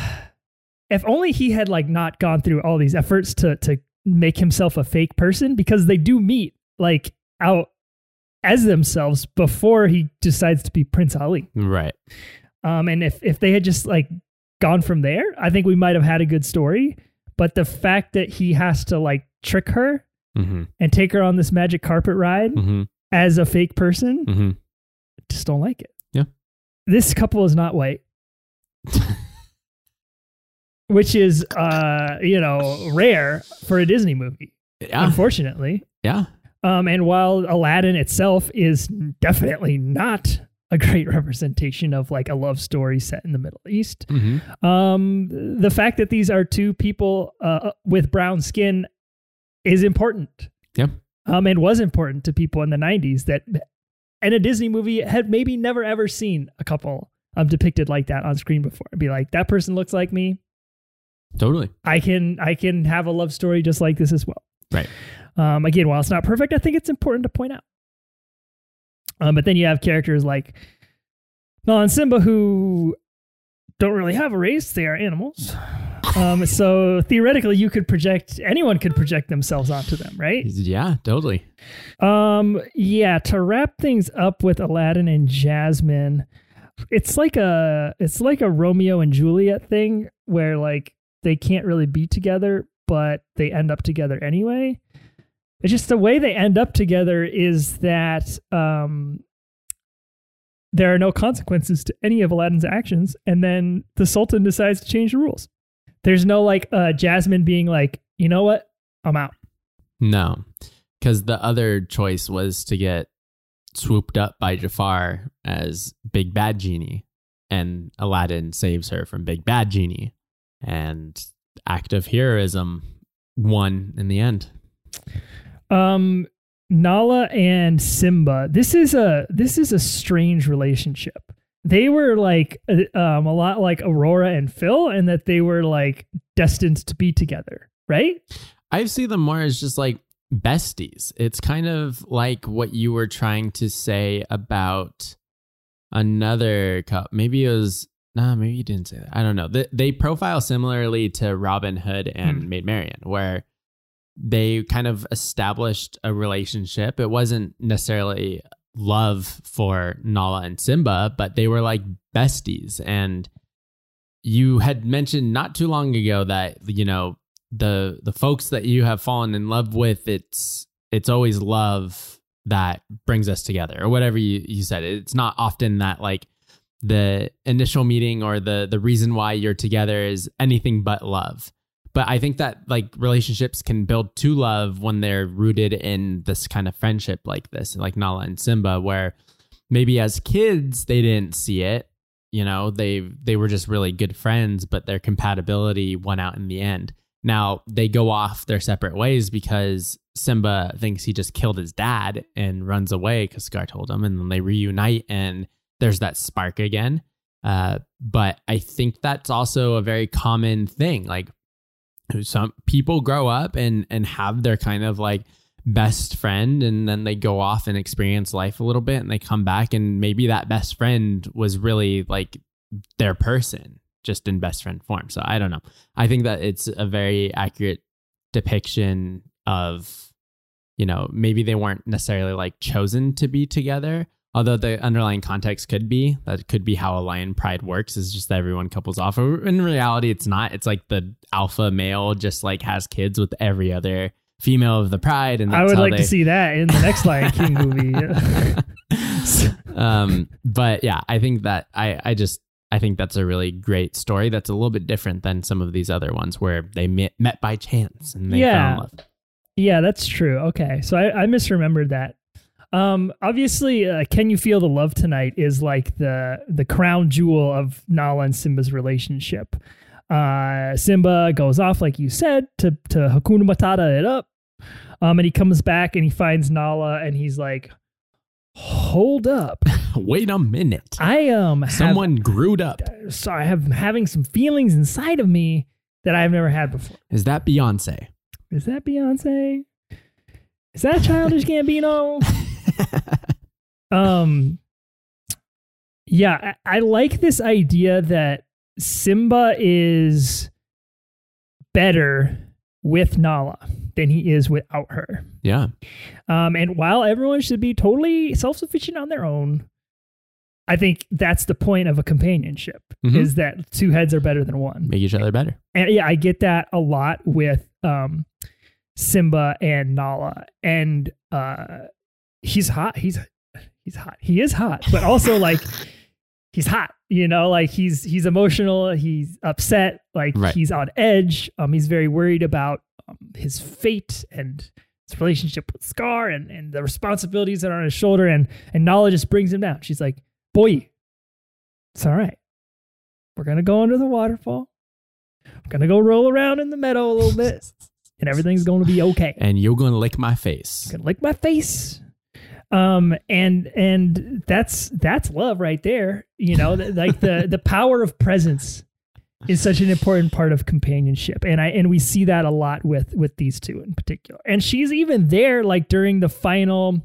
Speaker 3: if only he had like not gone through all these efforts to to make himself a fake person because they do meet like out as themselves before he decides to be Prince Ali.
Speaker 4: Right.
Speaker 3: Um, and if if they had just like gone from there, I think we might have had a good story. But the fact that he has to like trick her
Speaker 4: Mm-hmm.
Speaker 3: and take her on this magic carpet ride
Speaker 4: Mm-hmm.
Speaker 3: as a fake person,
Speaker 4: Mm-hmm.
Speaker 3: just don't like it.
Speaker 4: Yeah.
Speaker 3: This couple is not white. [laughs] Which is uh, you know, rare for a Disney movie,
Speaker 4: Yeah.
Speaker 3: unfortunately.
Speaker 4: Yeah.
Speaker 3: Um, and while Aladdin itself is definitely not a [laughs] great representation of like a love story set in the Middle East,
Speaker 4: Mm-hmm.
Speaker 3: um, the fact that these are two people uh, with brown skin is important.
Speaker 4: Yeah.
Speaker 3: Um, and was important to people in the 90s that in a Disney movie had maybe never ever seen a couple um, depicted like that on screen before. Be like, that person looks like me.
Speaker 4: Totally.
Speaker 3: I can I can have a love story just like this as well.
Speaker 4: Right.
Speaker 3: Um, again, while it's not perfect, I think it's important to point out. Um, but then you have characters like Nala and Simba who don't really have a race; they are animals. Um, [laughs] so theoretically, you could project anyone could project themselves onto them, right?
Speaker 4: Yeah. Totally.
Speaker 3: Um, yeah. To wrap things up with Aladdin and Jasmine, it's like a it's like a Romeo and Juliet thing where like they can't really be together, but they end up together anyway. It's just the way they end up together is that um there are no consequences to any of Aladdin's actions, and then the Sultan decides to change the rules. There's no like uh Jasmine being like, you know what? I'm out.
Speaker 4: No, because the other choice was to get swooped up by Jafar as Big Bad Genie, and Aladdin saves her from Big Bad Genie, and act of heroism won in the end.
Speaker 3: Um, Nala and Simba. This is a this is a strange relationship. They were like uh, um a lot like Aurora and Phil, and that they were like destined to be together, right?
Speaker 4: I see them more as just like besties. It's kind of like what you were trying to say about another cup. Maybe it was nah. Maybe you didn't say that. I don't know. They, they profile similarly to Robin Hood and
Speaker 3: Hmm.
Speaker 4: Maid Marian, where they kind of established a relationship. It wasn't necessarily love for Nala and Simba, but they were like besties. And you had mentioned not too long ago that you know the the folks that you have fallen in love with it's it's always love that brings us together or whatever you, you said it's not often that like the initial meeting or the the reason why you're together is anything but love but I think that like relationships can build to love when they're rooted in this kind of friendship like this, like Nala and Simba, where maybe as kids they didn't see it. You know, they they were just really good friends, but their compatibility won out in the end. Now they go off their separate ways because Simba thinks he just killed his dad and runs away because Scar told him, and then they reunite and there's that spark again. Uh, but I think that's also a very common thing. Like some people grow up and and have their kind of like best friend and then they go off and experience life a little bit and they come back and maybe that best friend was really like their person just in best friend form. So I don't know. I think that it's a very accurate depiction of you know, maybe they weren't necessarily like chosen to be together, although the underlying context could be that could be how a lion pride works is just that everyone couples off in reality it's not it's like the alpha male just like has kids with every other female of the pride and
Speaker 3: I would like
Speaker 4: they...
Speaker 3: to see that in the next Lion King
Speaker 4: movie. [laughs] [laughs] um, but yeah, I think that I I just I think that's a really great story. That's a little bit different than some of these other ones where they met, met by chance and they yeah. fell in love.
Speaker 3: Yeah, that's true. Okay, so I, I misremembered that. Um, obviously, uh, "Can You Feel the Love Tonight" is like the the crown jewel of Nala and Simba's relationship. Uh, Simba goes off, like you said, to to Hakuna Matata it up, um, and he comes back and he finds Nala, and he's like, "Hold up, [laughs]
Speaker 4: wait a minute,
Speaker 3: I um,
Speaker 4: someone
Speaker 3: have,
Speaker 4: grewed up.
Speaker 3: So I have having some feelings inside of me that I've never had before.
Speaker 4: Is that Beyonce?
Speaker 3: Is that Beyonce? Is that Childish [laughs] Gambino? Um, yeah, I, I like this idea that Simba is better with Nala than he is without her.
Speaker 4: Yeah.
Speaker 3: Um, and while everyone should be totally self sufficient on their own, I think that's the point of a companionship mm-hmm. is that two heads are better than one.
Speaker 4: Make each other better.
Speaker 3: And yeah, I get that a lot with um, Simba and Nala. And uh, he's hot. He's he's hot. He is hot, but also like [laughs] he's hot. You know, like he's he's emotional. He's upset. Like right. he's on edge. Um, he's very worried about um, his fate and his relationship with Scar and and the responsibilities that are on his shoulder. And and Nala just brings him down. She's like, "Boy, it's all right. We're gonna go under the waterfall. We're gonna go roll around in the meadow a little bit." [laughs] and everything's going to be okay.
Speaker 4: And you're going to lick my face.
Speaker 3: Going to lick my face um and and that's that's love right there you know like the the power of presence is such an important part of companionship and i and we see that a lot with with these two in particular and she's even there like during the final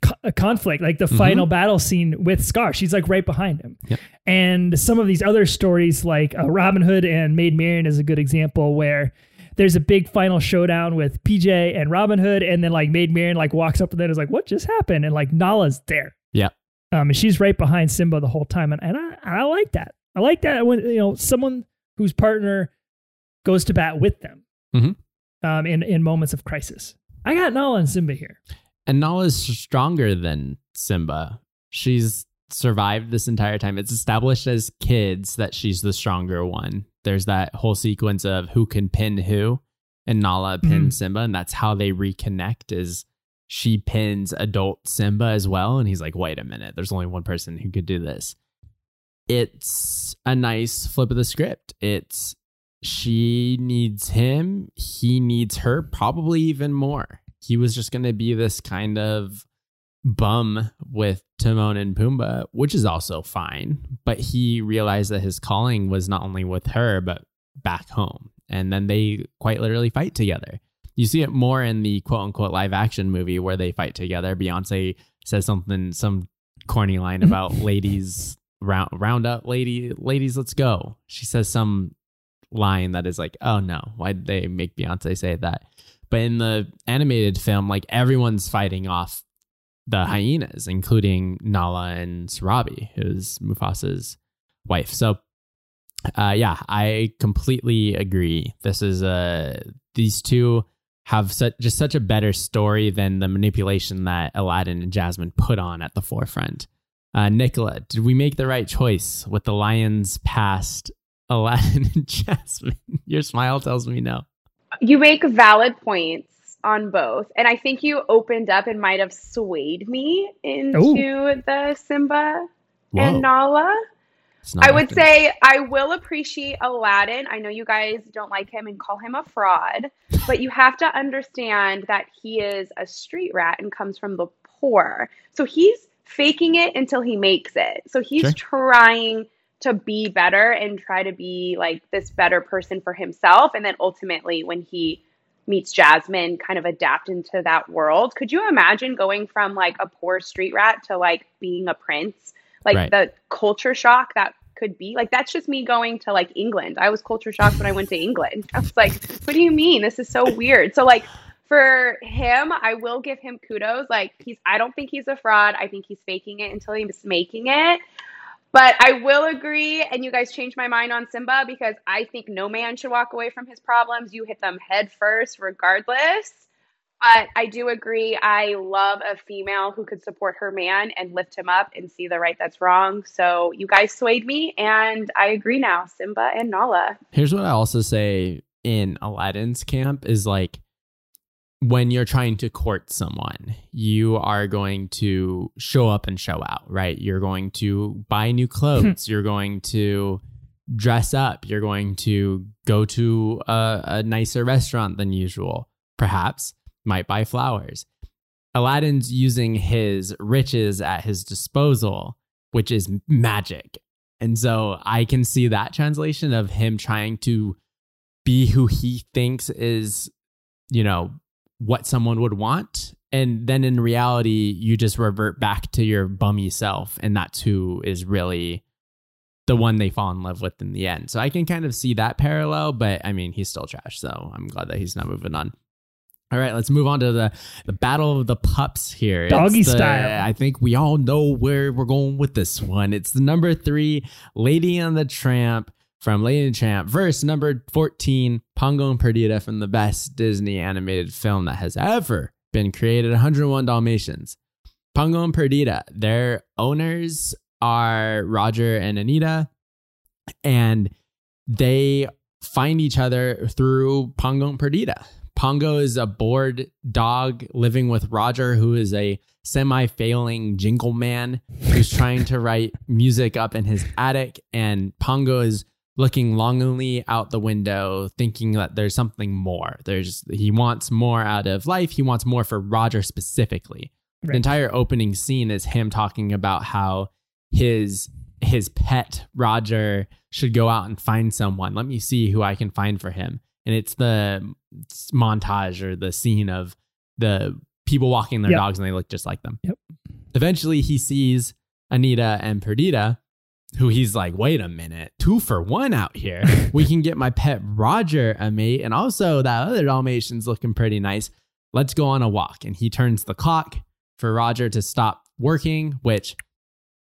Speaker 3: co- uh, conflict like the mm-hmm. final battle scene with scar she's like right behind him
Speaker 4: yep.
Speaker 3: and some of these other stories like uh, robin hood and maid marian is a good example where there's a big final showdown with PJ and Robin Hood, and then like Maid Marian like walks up to them and is like, "What just happened?" And like Nala's there.
Speaker 4: Yeah.
Speaker 3: Um, and she's right behind Simba the whole time, and and I I like that. I like that when you know someone whose partner goes to bat with them.
Speaker 4: Mm-hmm.
Speaker 3: Um, in in moments of crisis. I got Nala and Simba here.
Speaker 4: And Nala's stronger than Simba. She's survived this entire time. It's established as kids that she's the stronger one. There's that whole sequence of who can pin who, and Nala pins mm-hmm. Simba, and that's how they reconnect. Is she pins adult Simba as well, and he's like, "Wait a minute, there's only one person who could do this." It's a nice flip of the script. It's she needs him, he needs her, probably even more. He was just going to be this kind of bum with Timon and Pumbaa, which is also fine. But he realized that his calling was not only with her, but back home. And then they quite literally fight together. You see it more in the quote unquote live action movie where they fight together. Beyonce says something, some corny line about [laughs] ladies round round up lady ladies let's go she says some line that is like oh no why did they make beyonce say that but in the animated film like everyone's fighting off the hyenas, including Nala and Sarabi, who's Mufasa's wife. So, uh, yeah, I completely agree. This is a uh, these two have such just such a better story than the manipulation that Aladdin and Jasmine put on at the forefront. Uh, Nicola, did we make the right choice with the lion's past [laughs] Aladdin and Jasmine? Your smile tells me no.
Speaker 5: You make valid points on both. And I think you opened up and might have swayed me into
Speaker 3: Ooh.
Speaker 5: the Simba
Speaker 4: Whoa.
Speaker 5: and Nala. I would say I will appreciate Aladdin. I know you guys don't like him and call him a fraud, but you have to understand that he is a street rat and comes from the poor. So he's faking it until he makes it. So he's
Speaker 4: Sure.
Speaker 5: trying to be better and try to be like this better person for himself. And then ultimately, when he meets Jasmine, kind of adapt into that world. Could you imagine going from like a poor street rat to like being a prince? Like
Speaker 4: Right.
Speaker 5: the culture shock that could be. Like that's just me going to like England. I was culture shocked when I went to England. I was like, what do you mean? This is so weird. So like for him, I will give him kudos. Like he's I don't think he's a fraud. I think he's faking it until he's making it. But I will agree, and you guys changed my mind on Simba because I think no man should walk away from his problems. You hit them head first, regardless. But I do agree. I love a female who could support her man and lift him up and see the right that's wrong. So you guys swayed me, and I agree now. Simba and Nala.
Speaker 4: Here's what I also say in Aladdin's camp is like when you're trying to court someone, you are going to show up and show out, right? You're going to buy new [laughs] clothes, you're going to dress up, you're going to go to a, a nicer restaurant than usual, perhaps, might buy flowers. Aladdin's using his riches at his disposal, which is magic. And so I can see that translation of him trying to be who he thinks is, you know, what someone would want. And then in reality, you just revert back to your bummy self. And that's who is really the one they fall in love with in the end. So I can kind of see that parallel, but I mean, he's still trash. So I'm glad that he's not moving on. All right, let's move on to the the battle of the pups here.
Speaker 3: Doggy
Speaker 4: the-
Speaker 3: style.
Speaker 4: I think we all know where we're going with this one. It's the number three, Lady and the Tramp from Lady and Tramp versus number 14, Pongo and Perdita from the best Disney animated film that has ever been created, 101 Dalmatians. Pongo and Perdita, their owners are Roger and Anita, and they find each other through Pongo and Perdita. Pongo is a bored dog living with Roger, who is a semi failing jingle man who's trying to write music up in his attic. And Pongo is looking longingly out the window, thinking that there's something more. There's he wants more out of life. He wants more for Roger specifically. The entire opening scene is him talking about how his his pet Roger should go out and find someone. Let me see who I can find for him. And it's the montage or the scene of the people walking their
Speaker 3: Yep.
Speaker 4: dogs and they look just like them.
Speaker 3: Yep.
Speaker 4: Eventually he sees Anita and Perdita, who he's like, wait a minute, two for one out here. [laughs] we can get my pet Roger a mate. And also that other Dalmatian's looking pretty nice. Let's go on a walk. And he turns the clock for Roger to stop working, which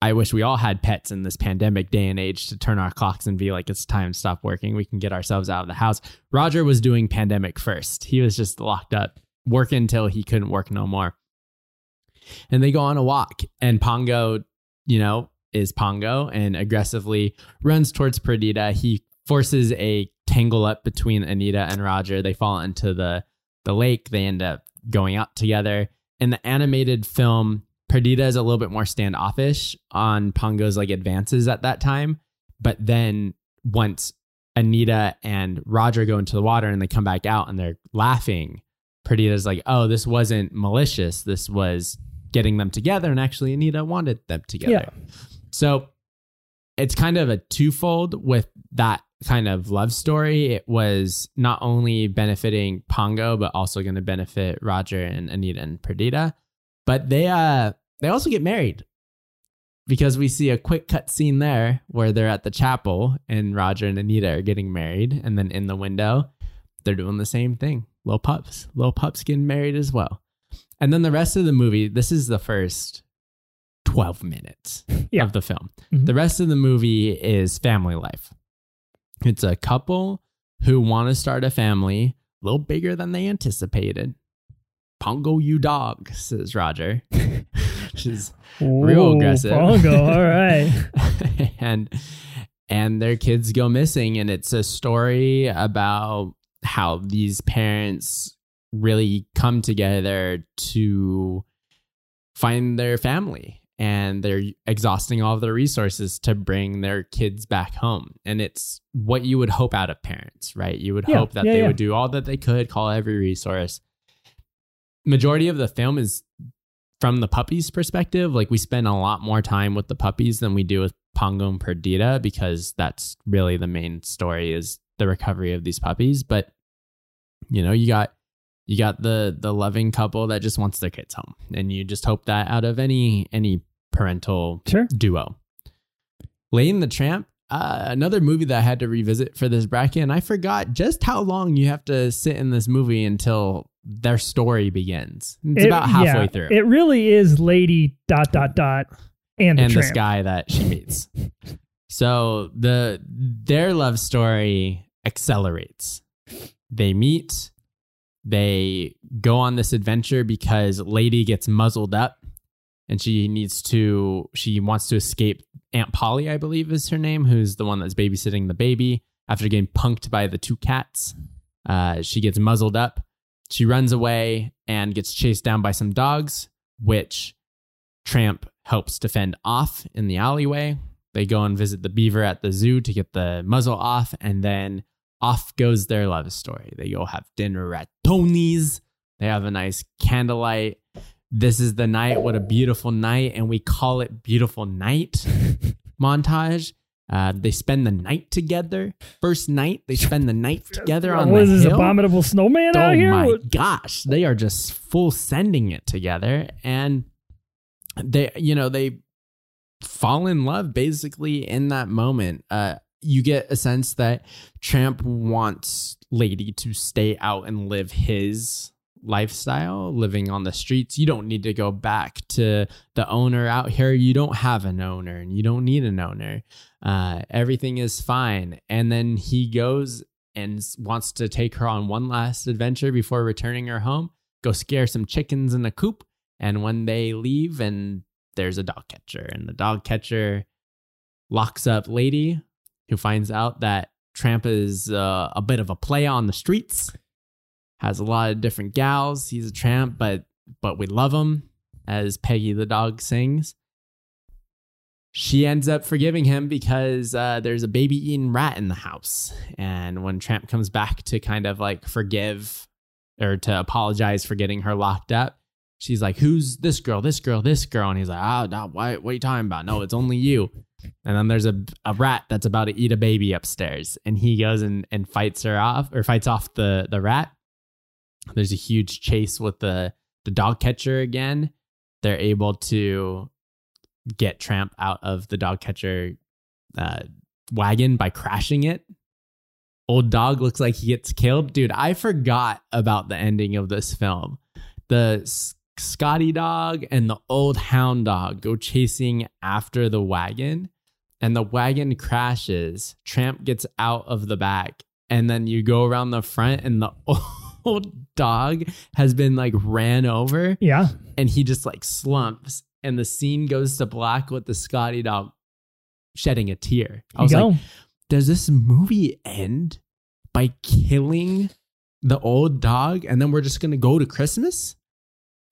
Speaker 4: I wish we all had pets in this pandemic day and age to turn our clocks and be like, it's time to stop working. We can get ourselves out of the house. Roger was doing pandemic first. He was just locked up, working until he couldn't work no more. And they go on a walk, and Pongo, you know, is Pongo and aggressively runs towards Perdita. He forces a tangle up between Anita and Roger. They fall into the the lake. They end up going out together. In the animated film, Perdita is a little bit more standoffish on Pongo's like advances at that time. But then once Anita and Roger go into the water and they come back out and they're laughing, Perdita's like, oh, this wasn't malicious. This was getting them together. And actually, Anita wanted them together.
Speaker 3: Yeah.
Speaker 4: So it's kind of a twofold with that kind of love story. It was not only benefiting Pongo, but also going to benefit Roger and Anita and Perdita. But they uh they also get married because we see a quick cut scene there where they're at the chapel and Roger and Anita are getting married, and then in the window they're doing the same thing. Little pups, little pups getting married as well. And then the rest of the movie, this is the first 12 minutes
Speaker 3: Yeah.
Speaker 4: of the film.
Speaker 3: Mhm.
Speaker 4: The rest of the movie is family life. It's a couple who want to start a family a little bigger than they anticipated. Pongo, you dog, says Roger. [laughs] Which is real aggressive.
Speaker 3: Pongo, all right. [laughs]
Speaker 4: and and their kids go missing. And it's a story about how these parents really come together to find their family and they're exhausting all of their resources to bring their kids back home. And it's what you would hope out of parents, right? You would
Speaker 3: Yeah,
Speaker 4: hope that
Speaker 3: yeah,
Speaker 4: they
Speaker 3: yeah.
Speaker 4: would do all that they could, call every resource. Majority of the film is from the puppies' perspective. Like we spend a lot more time with the puppies than we do with Pongo and Perdita because that's really the main story is the recovery of these puppies. But you know, you got you got the the loving couple that just wants their kids home and you just hope that out of any any parental
Speaker 3: Sure.
Speaker 4: duo. Lane the tramp uh, another movie that i had to revisit for this bracket and i forgot just how long you have to sit in this movie until their story begins. It's
Speaker 3: It-
Speaker 4: about halfway
Speaker 3: yeah,
Speaker 4: through.
Speaker 3: It really is lady dot dot dot and, the
Speaker 4: and this guy that she meets. So the their love story accelerates. They meet they go on this adventure because lady gets muzzled up and she needs to she wants to escape aunt polly i believe is her name who's the one that's babysitting the baby after getting punked by the two cats. Uh, she gets muzzled up. She runs away and gets chased down by some dogs which tramp helps to fend off in the alleyway. They go and visit the beaver at the zoo to get the muzzle off and then off goes their love story. They go have dinner at Tony's. They have a nice candlelight. This is the night. What a beautiful night. And we call it Beautiful Night [laughs] montage. Uh, they spend the night together. First night, they spend the night together on
Speaker 3: what
Speaker 4: the
Speaker 3: is this
Speaker 4: hill.
Speaker 3: abominable snowman
Speaker 4: Oh
Speaker 3: out here?
Speaker 4: Oh my
Speaker 3: What-
Speaker 4: gosh, they are just full sending it together, and they, you know, they fall in love basically in that moment. Uh, you get a sense that Tramp wants Lady to stay out and live his lifestyle, living on the streets. You don't need to go back to the owner out here. You don't have an owner, and you don't need an owner. Uh, everything is fine. And then he goes and wants to take her on one last adventure before returning her home. Go scare some chickens in a coop. And when they leave, and there's a dog catcher, and the dog catcher locks up Lady, who finds out that Tramp is uh, a bit of a play on the streets. Has a lot of different gals. He's a tramp, but but we love him, as Peggy the dog sings she ends up forgiving him because uh, there's a baby eating rat in the house. And when Tramp comes back to kind of like forgive or to apologize for getting her locked up, she's like, Who's this girl? This girl, this girl. And he's like, Oh, no, why, what are you talking about? No, it's only you. And then there's a, a rat that's about to eat a baby upstairs. And he goes and, and fights her off or fights off the, the rat. There's a huge chase with the, the dog catcher again. They're able to get Tramp out of the dog catcher uh, wagon by crashing it. Old dog looks like he gets killed. Dude, I forgot about the ending of this film. The Scotty dog and the old hound dog go chasing after the wagon, and the wagon crashes. Tramp gets out of the back, and then you go around the front, and the [laughs] old dog has been like ran over
Speaker 3: Yeah.
Speaker 4: and he just like slumps and the scene goes to black with the Scotty dog shedding a tear. I was
Speaker 3: go.
Speaker 4: like, does this movie end by killing the old dog and then we're just gonna go to Christmas?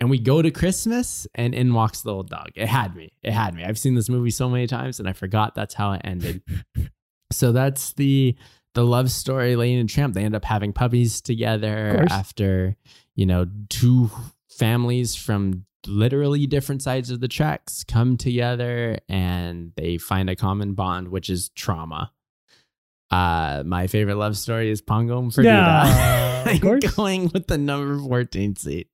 Speaker 4: And we go to Christmas and in walks the old dog. It had me. It had me. I've seen this movie so many times and I forgot that's how it ended. [laughs] so that's the the love story Lane and Tramp. They end up having puppies together after, you know, two families from literally different sides of the tracks come together and they find a common bond, which is trauma. Uh, my favorite love story is Pongo and Perdita.
Speaker 3: Yeah, [laughs] [laughs] course.
Speaker 4: going with the number 14 seat.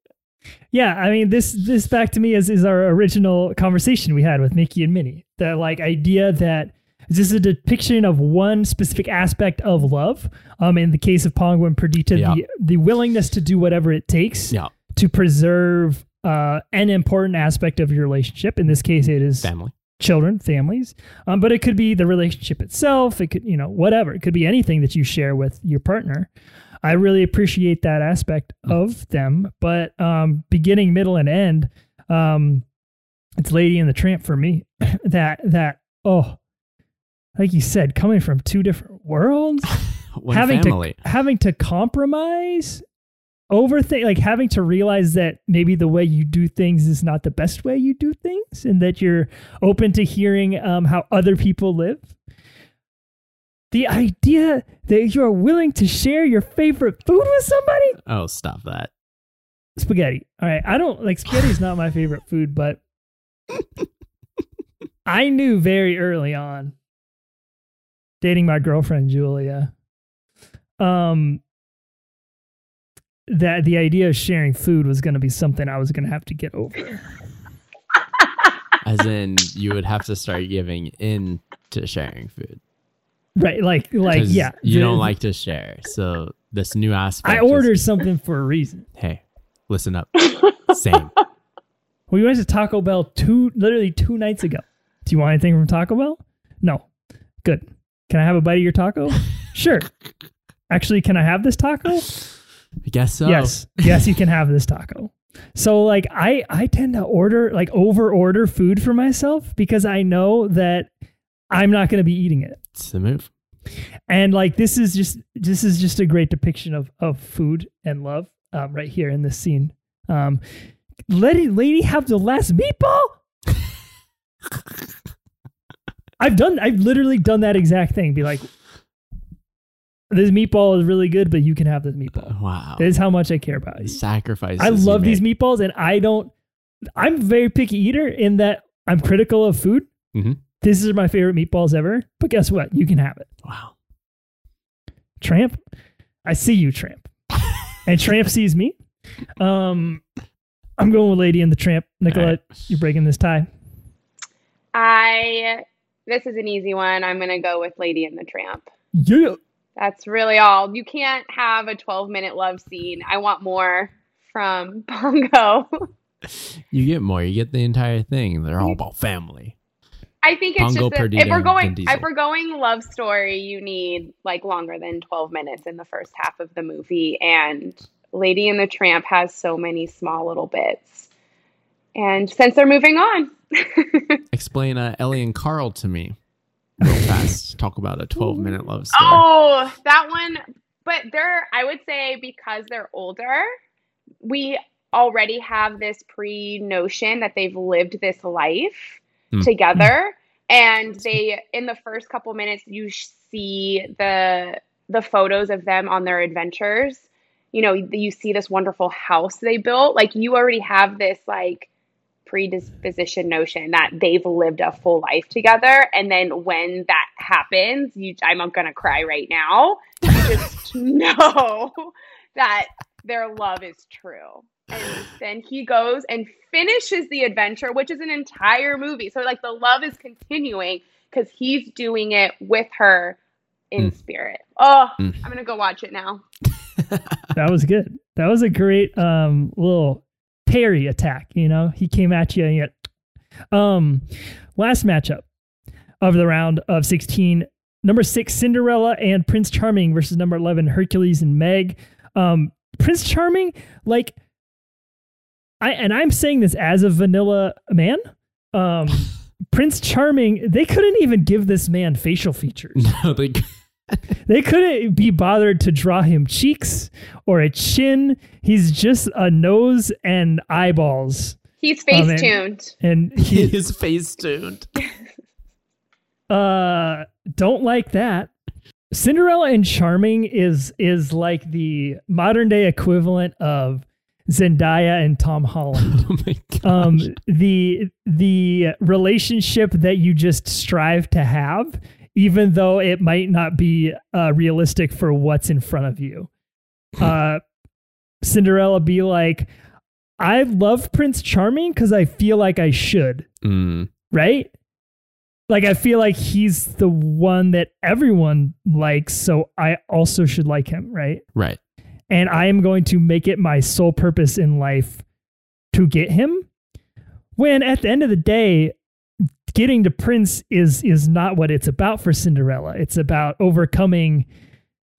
Speaker 3: Yeah, I mean this this back to me is is our original conversation we had with Mickey and Minnie. The like idea that this is a depiction of one specific aspect of love. Um, in the case of Pongo and Perdita,
Speaker 4: Yeah.
Speaker 3: the the willingness to do whatever it takes
Speaker 4: Yeah.
Speaker 3: to preserve uh, an important aspect of your relationship. In this case, it is
Speaker 4: Family.
Speaker 3: children, families. Um, but it could be the relationship itself. It could, you know, whatever. It could be anything that you share with your partner. I really appreciate that aspect of them. But um, beginning, middle, and end, um, it's Lady and the Tramp for me. [clears throat] that that oh, like you said, coming from two different worlds, [laughs] having
Speaker 4: family.
Speaker 3: to having to compromise over things, like having to realize that maybe the way you do things is not the best way you do things, and that you're open to hearing um, how other people live. The idea that you are willing to share your favorite food with somebody,
Speaker 4: Oh, stop that.
Speaker 3: spaghetti. All right, I don't like spaghetti is not my favorite food, but [laughs] I knew very early on dating my girlfriend Julia um that the idea of sharing food was going to be something I was going to have to get over.
Speaker 4: As in, you would have to start giving in to sharing food.
Speaker 3: Right, like like, yeah.
Speaker 4: You don't like to share. So, this new aspect.
Speaker 3: I
Speaker 4: is-
Speaker 3: ordered something for a reason.
Speaker 4: hey, listen up. [laughs] Same.
Speaker 3: We went to Taco Bell two literally two nights ago. Do you want anything from Taco Bell? No. Good. Can I have a bite of your taco? [laughs] sure. Actually, can I have this taco?
Speaker 4: I guess so.
Speaker 3: Yes. Yes, you can have this taco. So like I I tend to order like over order food for myself because I know that I'm not going to be eating it.
Speaker 4: It's the move.
Speaker 3: And like this is just this is just a great depiction of of food and love um, right here in this scene. Um, let it, lady have the last meatball. [laughs] I've done. I've literally done that exact thing. Be like, this meatball is really good, but you can have this meatball.
Speaker 4: Wow.
Speaker 3: That is how much I care about you.
Speaker 4: Sacrifices.
Speaker 3: I love these meatballs, and I don't. I'm a very picky eater in that I'm critical of food.
Speaker 4: Mhm.
Speaker 3: This is my favorite meatballs ever. But guess what? You can have it.
Speaker 4: Wow.
Speaker 3: Tramp, I see you, Tramp. [laughs] and Tramp sees me. Um, I'm going with Lady and the Tramp. Nicolette, you're breaking this tie.
Speaker 5: I this is an easy one. I'm gonna go with Lady and the Tramp.
Speaker 3: Yeah.
Speaker 5: That's really all. You can't have a 12 minute love scene. I want more from [laughs] Pongo.
Speaker 4: You get more. You get the entire thing. They're all about family.
Speaker 5: I think it's
Speaker 4: Pongo
Speaker 5: just that if we're going if we're going love story, you need like longer than 12 minutes in the first half of the movie and Lady and the Tramp has so many small little bits. And since they're moving on. [laughs]
Speaker 4: Explain uh, Ellie and Carl to me real [laughs] fast. Talk about a 12 minute love story.
Speaker 5: Oh, that one. But they're, I would say, because they're older, we already have this pre notion that they've lived this life
Speaker 4: Hmm.
Speaker 5: together. And they, in the first couple minutes, you see the the photos of them on their adventures. You know, you see this wonderful house they built. Like you already have this like predisposition notion that they've lived a full life together and then when that happens you i'm gonna cry right now you just [laughs] know that their love is true and then he goes and finishes the adventure which is an entire movie so like the love is continuing because he's doing it with her in
Speaker 4: Mm.
Speaker 5: spirit oh
Speaker 4: Mm.
Speaker 5: i'm gonna go watch it now [laughs]
Speaker 3: That was good. That was a great um little parry attack, you know? He came at you and yet um last matchup of the round of 16 number 6 Cinderella and Prince Charming versus number 11 Hercules and Meg. Um Prince Charming like I and I'm saying this as a vanilla man. Um [laughs] Prince Charming, they couldn't even give this man facial features.
Speaker 4: No, they, [laughs]
Speaker 3: They couldn't be bothered to draw him cheeks or a chin. He's just a nose and eyeballs.
Speaker 5: he's
Speaker 3: man.
Speaker 5: face tuned
Speaker 3: And [laughs]
Speaker 4: he
Speaker 3: he
Speaker 4: is face tuned.
Speaker 3: uh don't like that. Cinderella and Charming is is like the modern day equivalent of Zendaya and Tom Holland. [laughs]
Speaker 4: Oh my gosh.
Speaker 3: um the the relationship that you just strive to have even though it might not be uh, realistic for what's in front of you [laughs] uh cinderella be like i love prince charming because i feel like i should
Speaker 4: Mm,
Speaker 3: right like i feel like he's the one that everyone likes so i also should like him right
Speaker 4: right.
Speaker 3: And I am going to make it my sole purpose in life to get him. When at the end of the day, getting to Prince is is not what it's about for Cinderella. It's about overcoming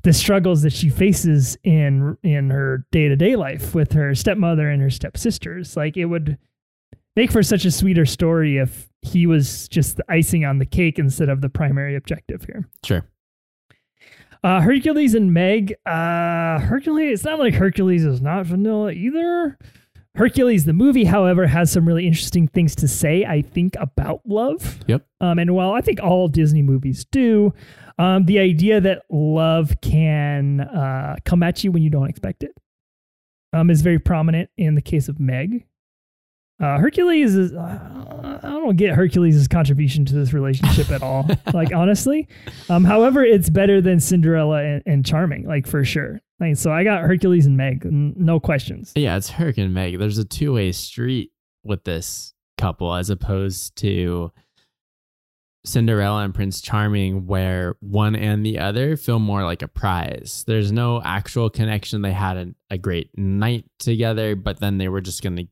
Speaker 3: the struggles that she faces in in her day-to-day life with her stepmother and her stepsisters. Like it would make for such a sweeter story if he was just the icing on the cake instead of the primary objective here.
Speaker 4: Sure.
Speaker 3: Uh, Hercules and Meg. Uh, Hercules. It's not like Hercules is not vanilla either. Hercules, the movie, however, has some really interesting things to say. I think about love.
Speaker 4: Yep.
Speaker 3: Um, and while I think all Disney movies do, um, the idea that love can uh, come at you when you don't expect it um, is very prominent in the case of Meg. Uh, Hercules is, uh, I don't get Hercules' contribution to this relationship at all. [laughs] like, honestly. Um, however, it's better than Cinderella and, and Charming, like, for sure. Like, so I got Hercules and Meg, n- no questions.
Speaker 4: Yeah, it's Herc and Meg. There's a two way street with this couple as opposed to Cinderella and Prince Charming, where one and the other feel more like a prize. There's no actual connection. They had a, a great night together, but then they were just going to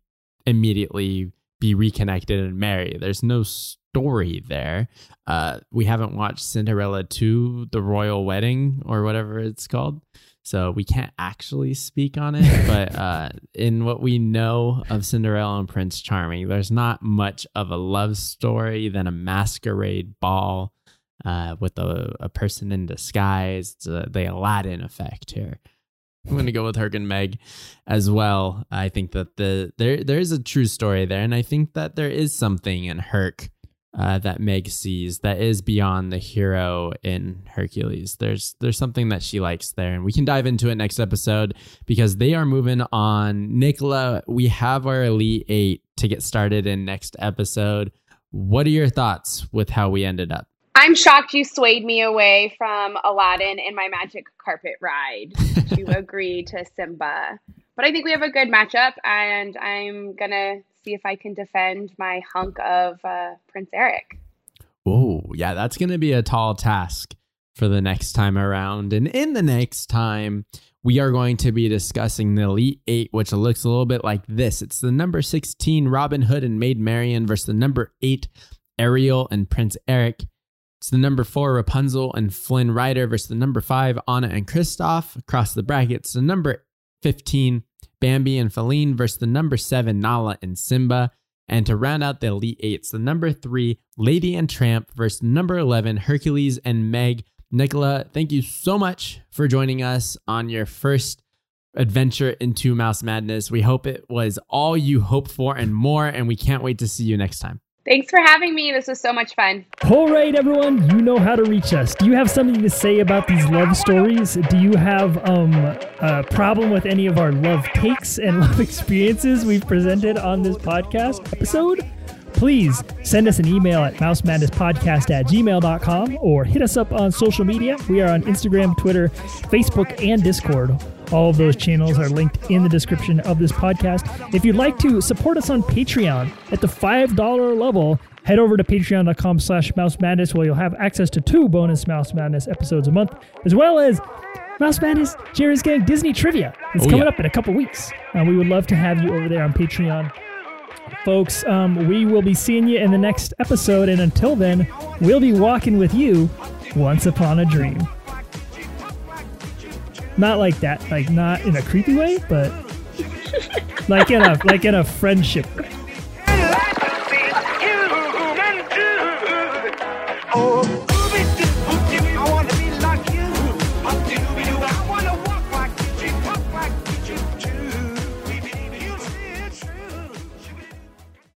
Speaker 4: immediately be reconnected and marry. There's no story there. Uh, we haven't watched Cinderella 2, The Royal Wedding, or whatever it's called. So we can't actually speak on it. [laughs] but uh, in what we know of Cinderella and Prince Charming, there's not much of a love story than a masquerade ball uh, with a, a person in disguise. It's uh, the Aladdin effect here. I'm going to go with Herc and Meg as well. I think that the there there is a true story there, and I think that there is something in Herc uh, that Meg sees that is beyond the hero in Hercules. There's there's something that she likes there, and we can dive into it next episode because they are moving on. Nicola, we have our Elite Eight to get started in next episode. What are your thoughts with how we ended up?
Speaker 5: I'm shocked you swayed me away from Aladdin and my magic carpet ride to [laughs] agree to Simba. But I think we have a good matchup, and I'm going to see if I can defend my hunk of uh, Prince Eric.
Speaker 4: Oh, yeah, that's going to be a tall task for the next time around. And in the next time, we are going to be discussing the Elite Eight, which looks a little bit like this. It's the number 16 Robin Hood and Maid Marian versus the number 8 Ariel and Prince Eric. It's the number four Rapunzel and Flynn Rider versus the number five Anna and Kristoff across the brackets. The number 15 Bambi and Faline versus the number seven Nala and Simba. And to round out the Elite Eight, it's the number three Lady and Tramp versus number 11 Hercules and Meg. Nicola, thank you so much for joining us on your first adventure into Mouse Madness. We hope it was all you hoped for and more, and we can't wait to see you next time.
Speaker 5: Thanks for having me. This was so much fun.
Speaker 3: All right, everyone, you know how to reach us. Do you have something to say about these love stories? Do you have um, a problem with any of our love takes and [laughs] love experiences we've presented on this podcast episode? Please send us an email at mousemadnesspodcast at gmail.com or hit us up on social media. We are on Instagram, Twitter, Facebook, and Discord. All of those channels are linked in the description of this podcast. If you'd like to support us on Patreon at the $5 level, head over to patreon.com slash mouse madness where you'll have access to two bonus mouse madness episodes a month, as well as Mouse Madness, Jerry's Gang Disney Trivia. It's
Speaker 4: Oh,
Speaker 3: coming
Speaker 4: yeah.
Speaker 3: up in a couple weeks. Uh, we would love to have you over there on Patreon. Folks, um, we will be seeing you in the next episode, and until then, we'll be walking with you once upon a dream. Not like that, like not in a creepy way, but like in a like in a friendship way.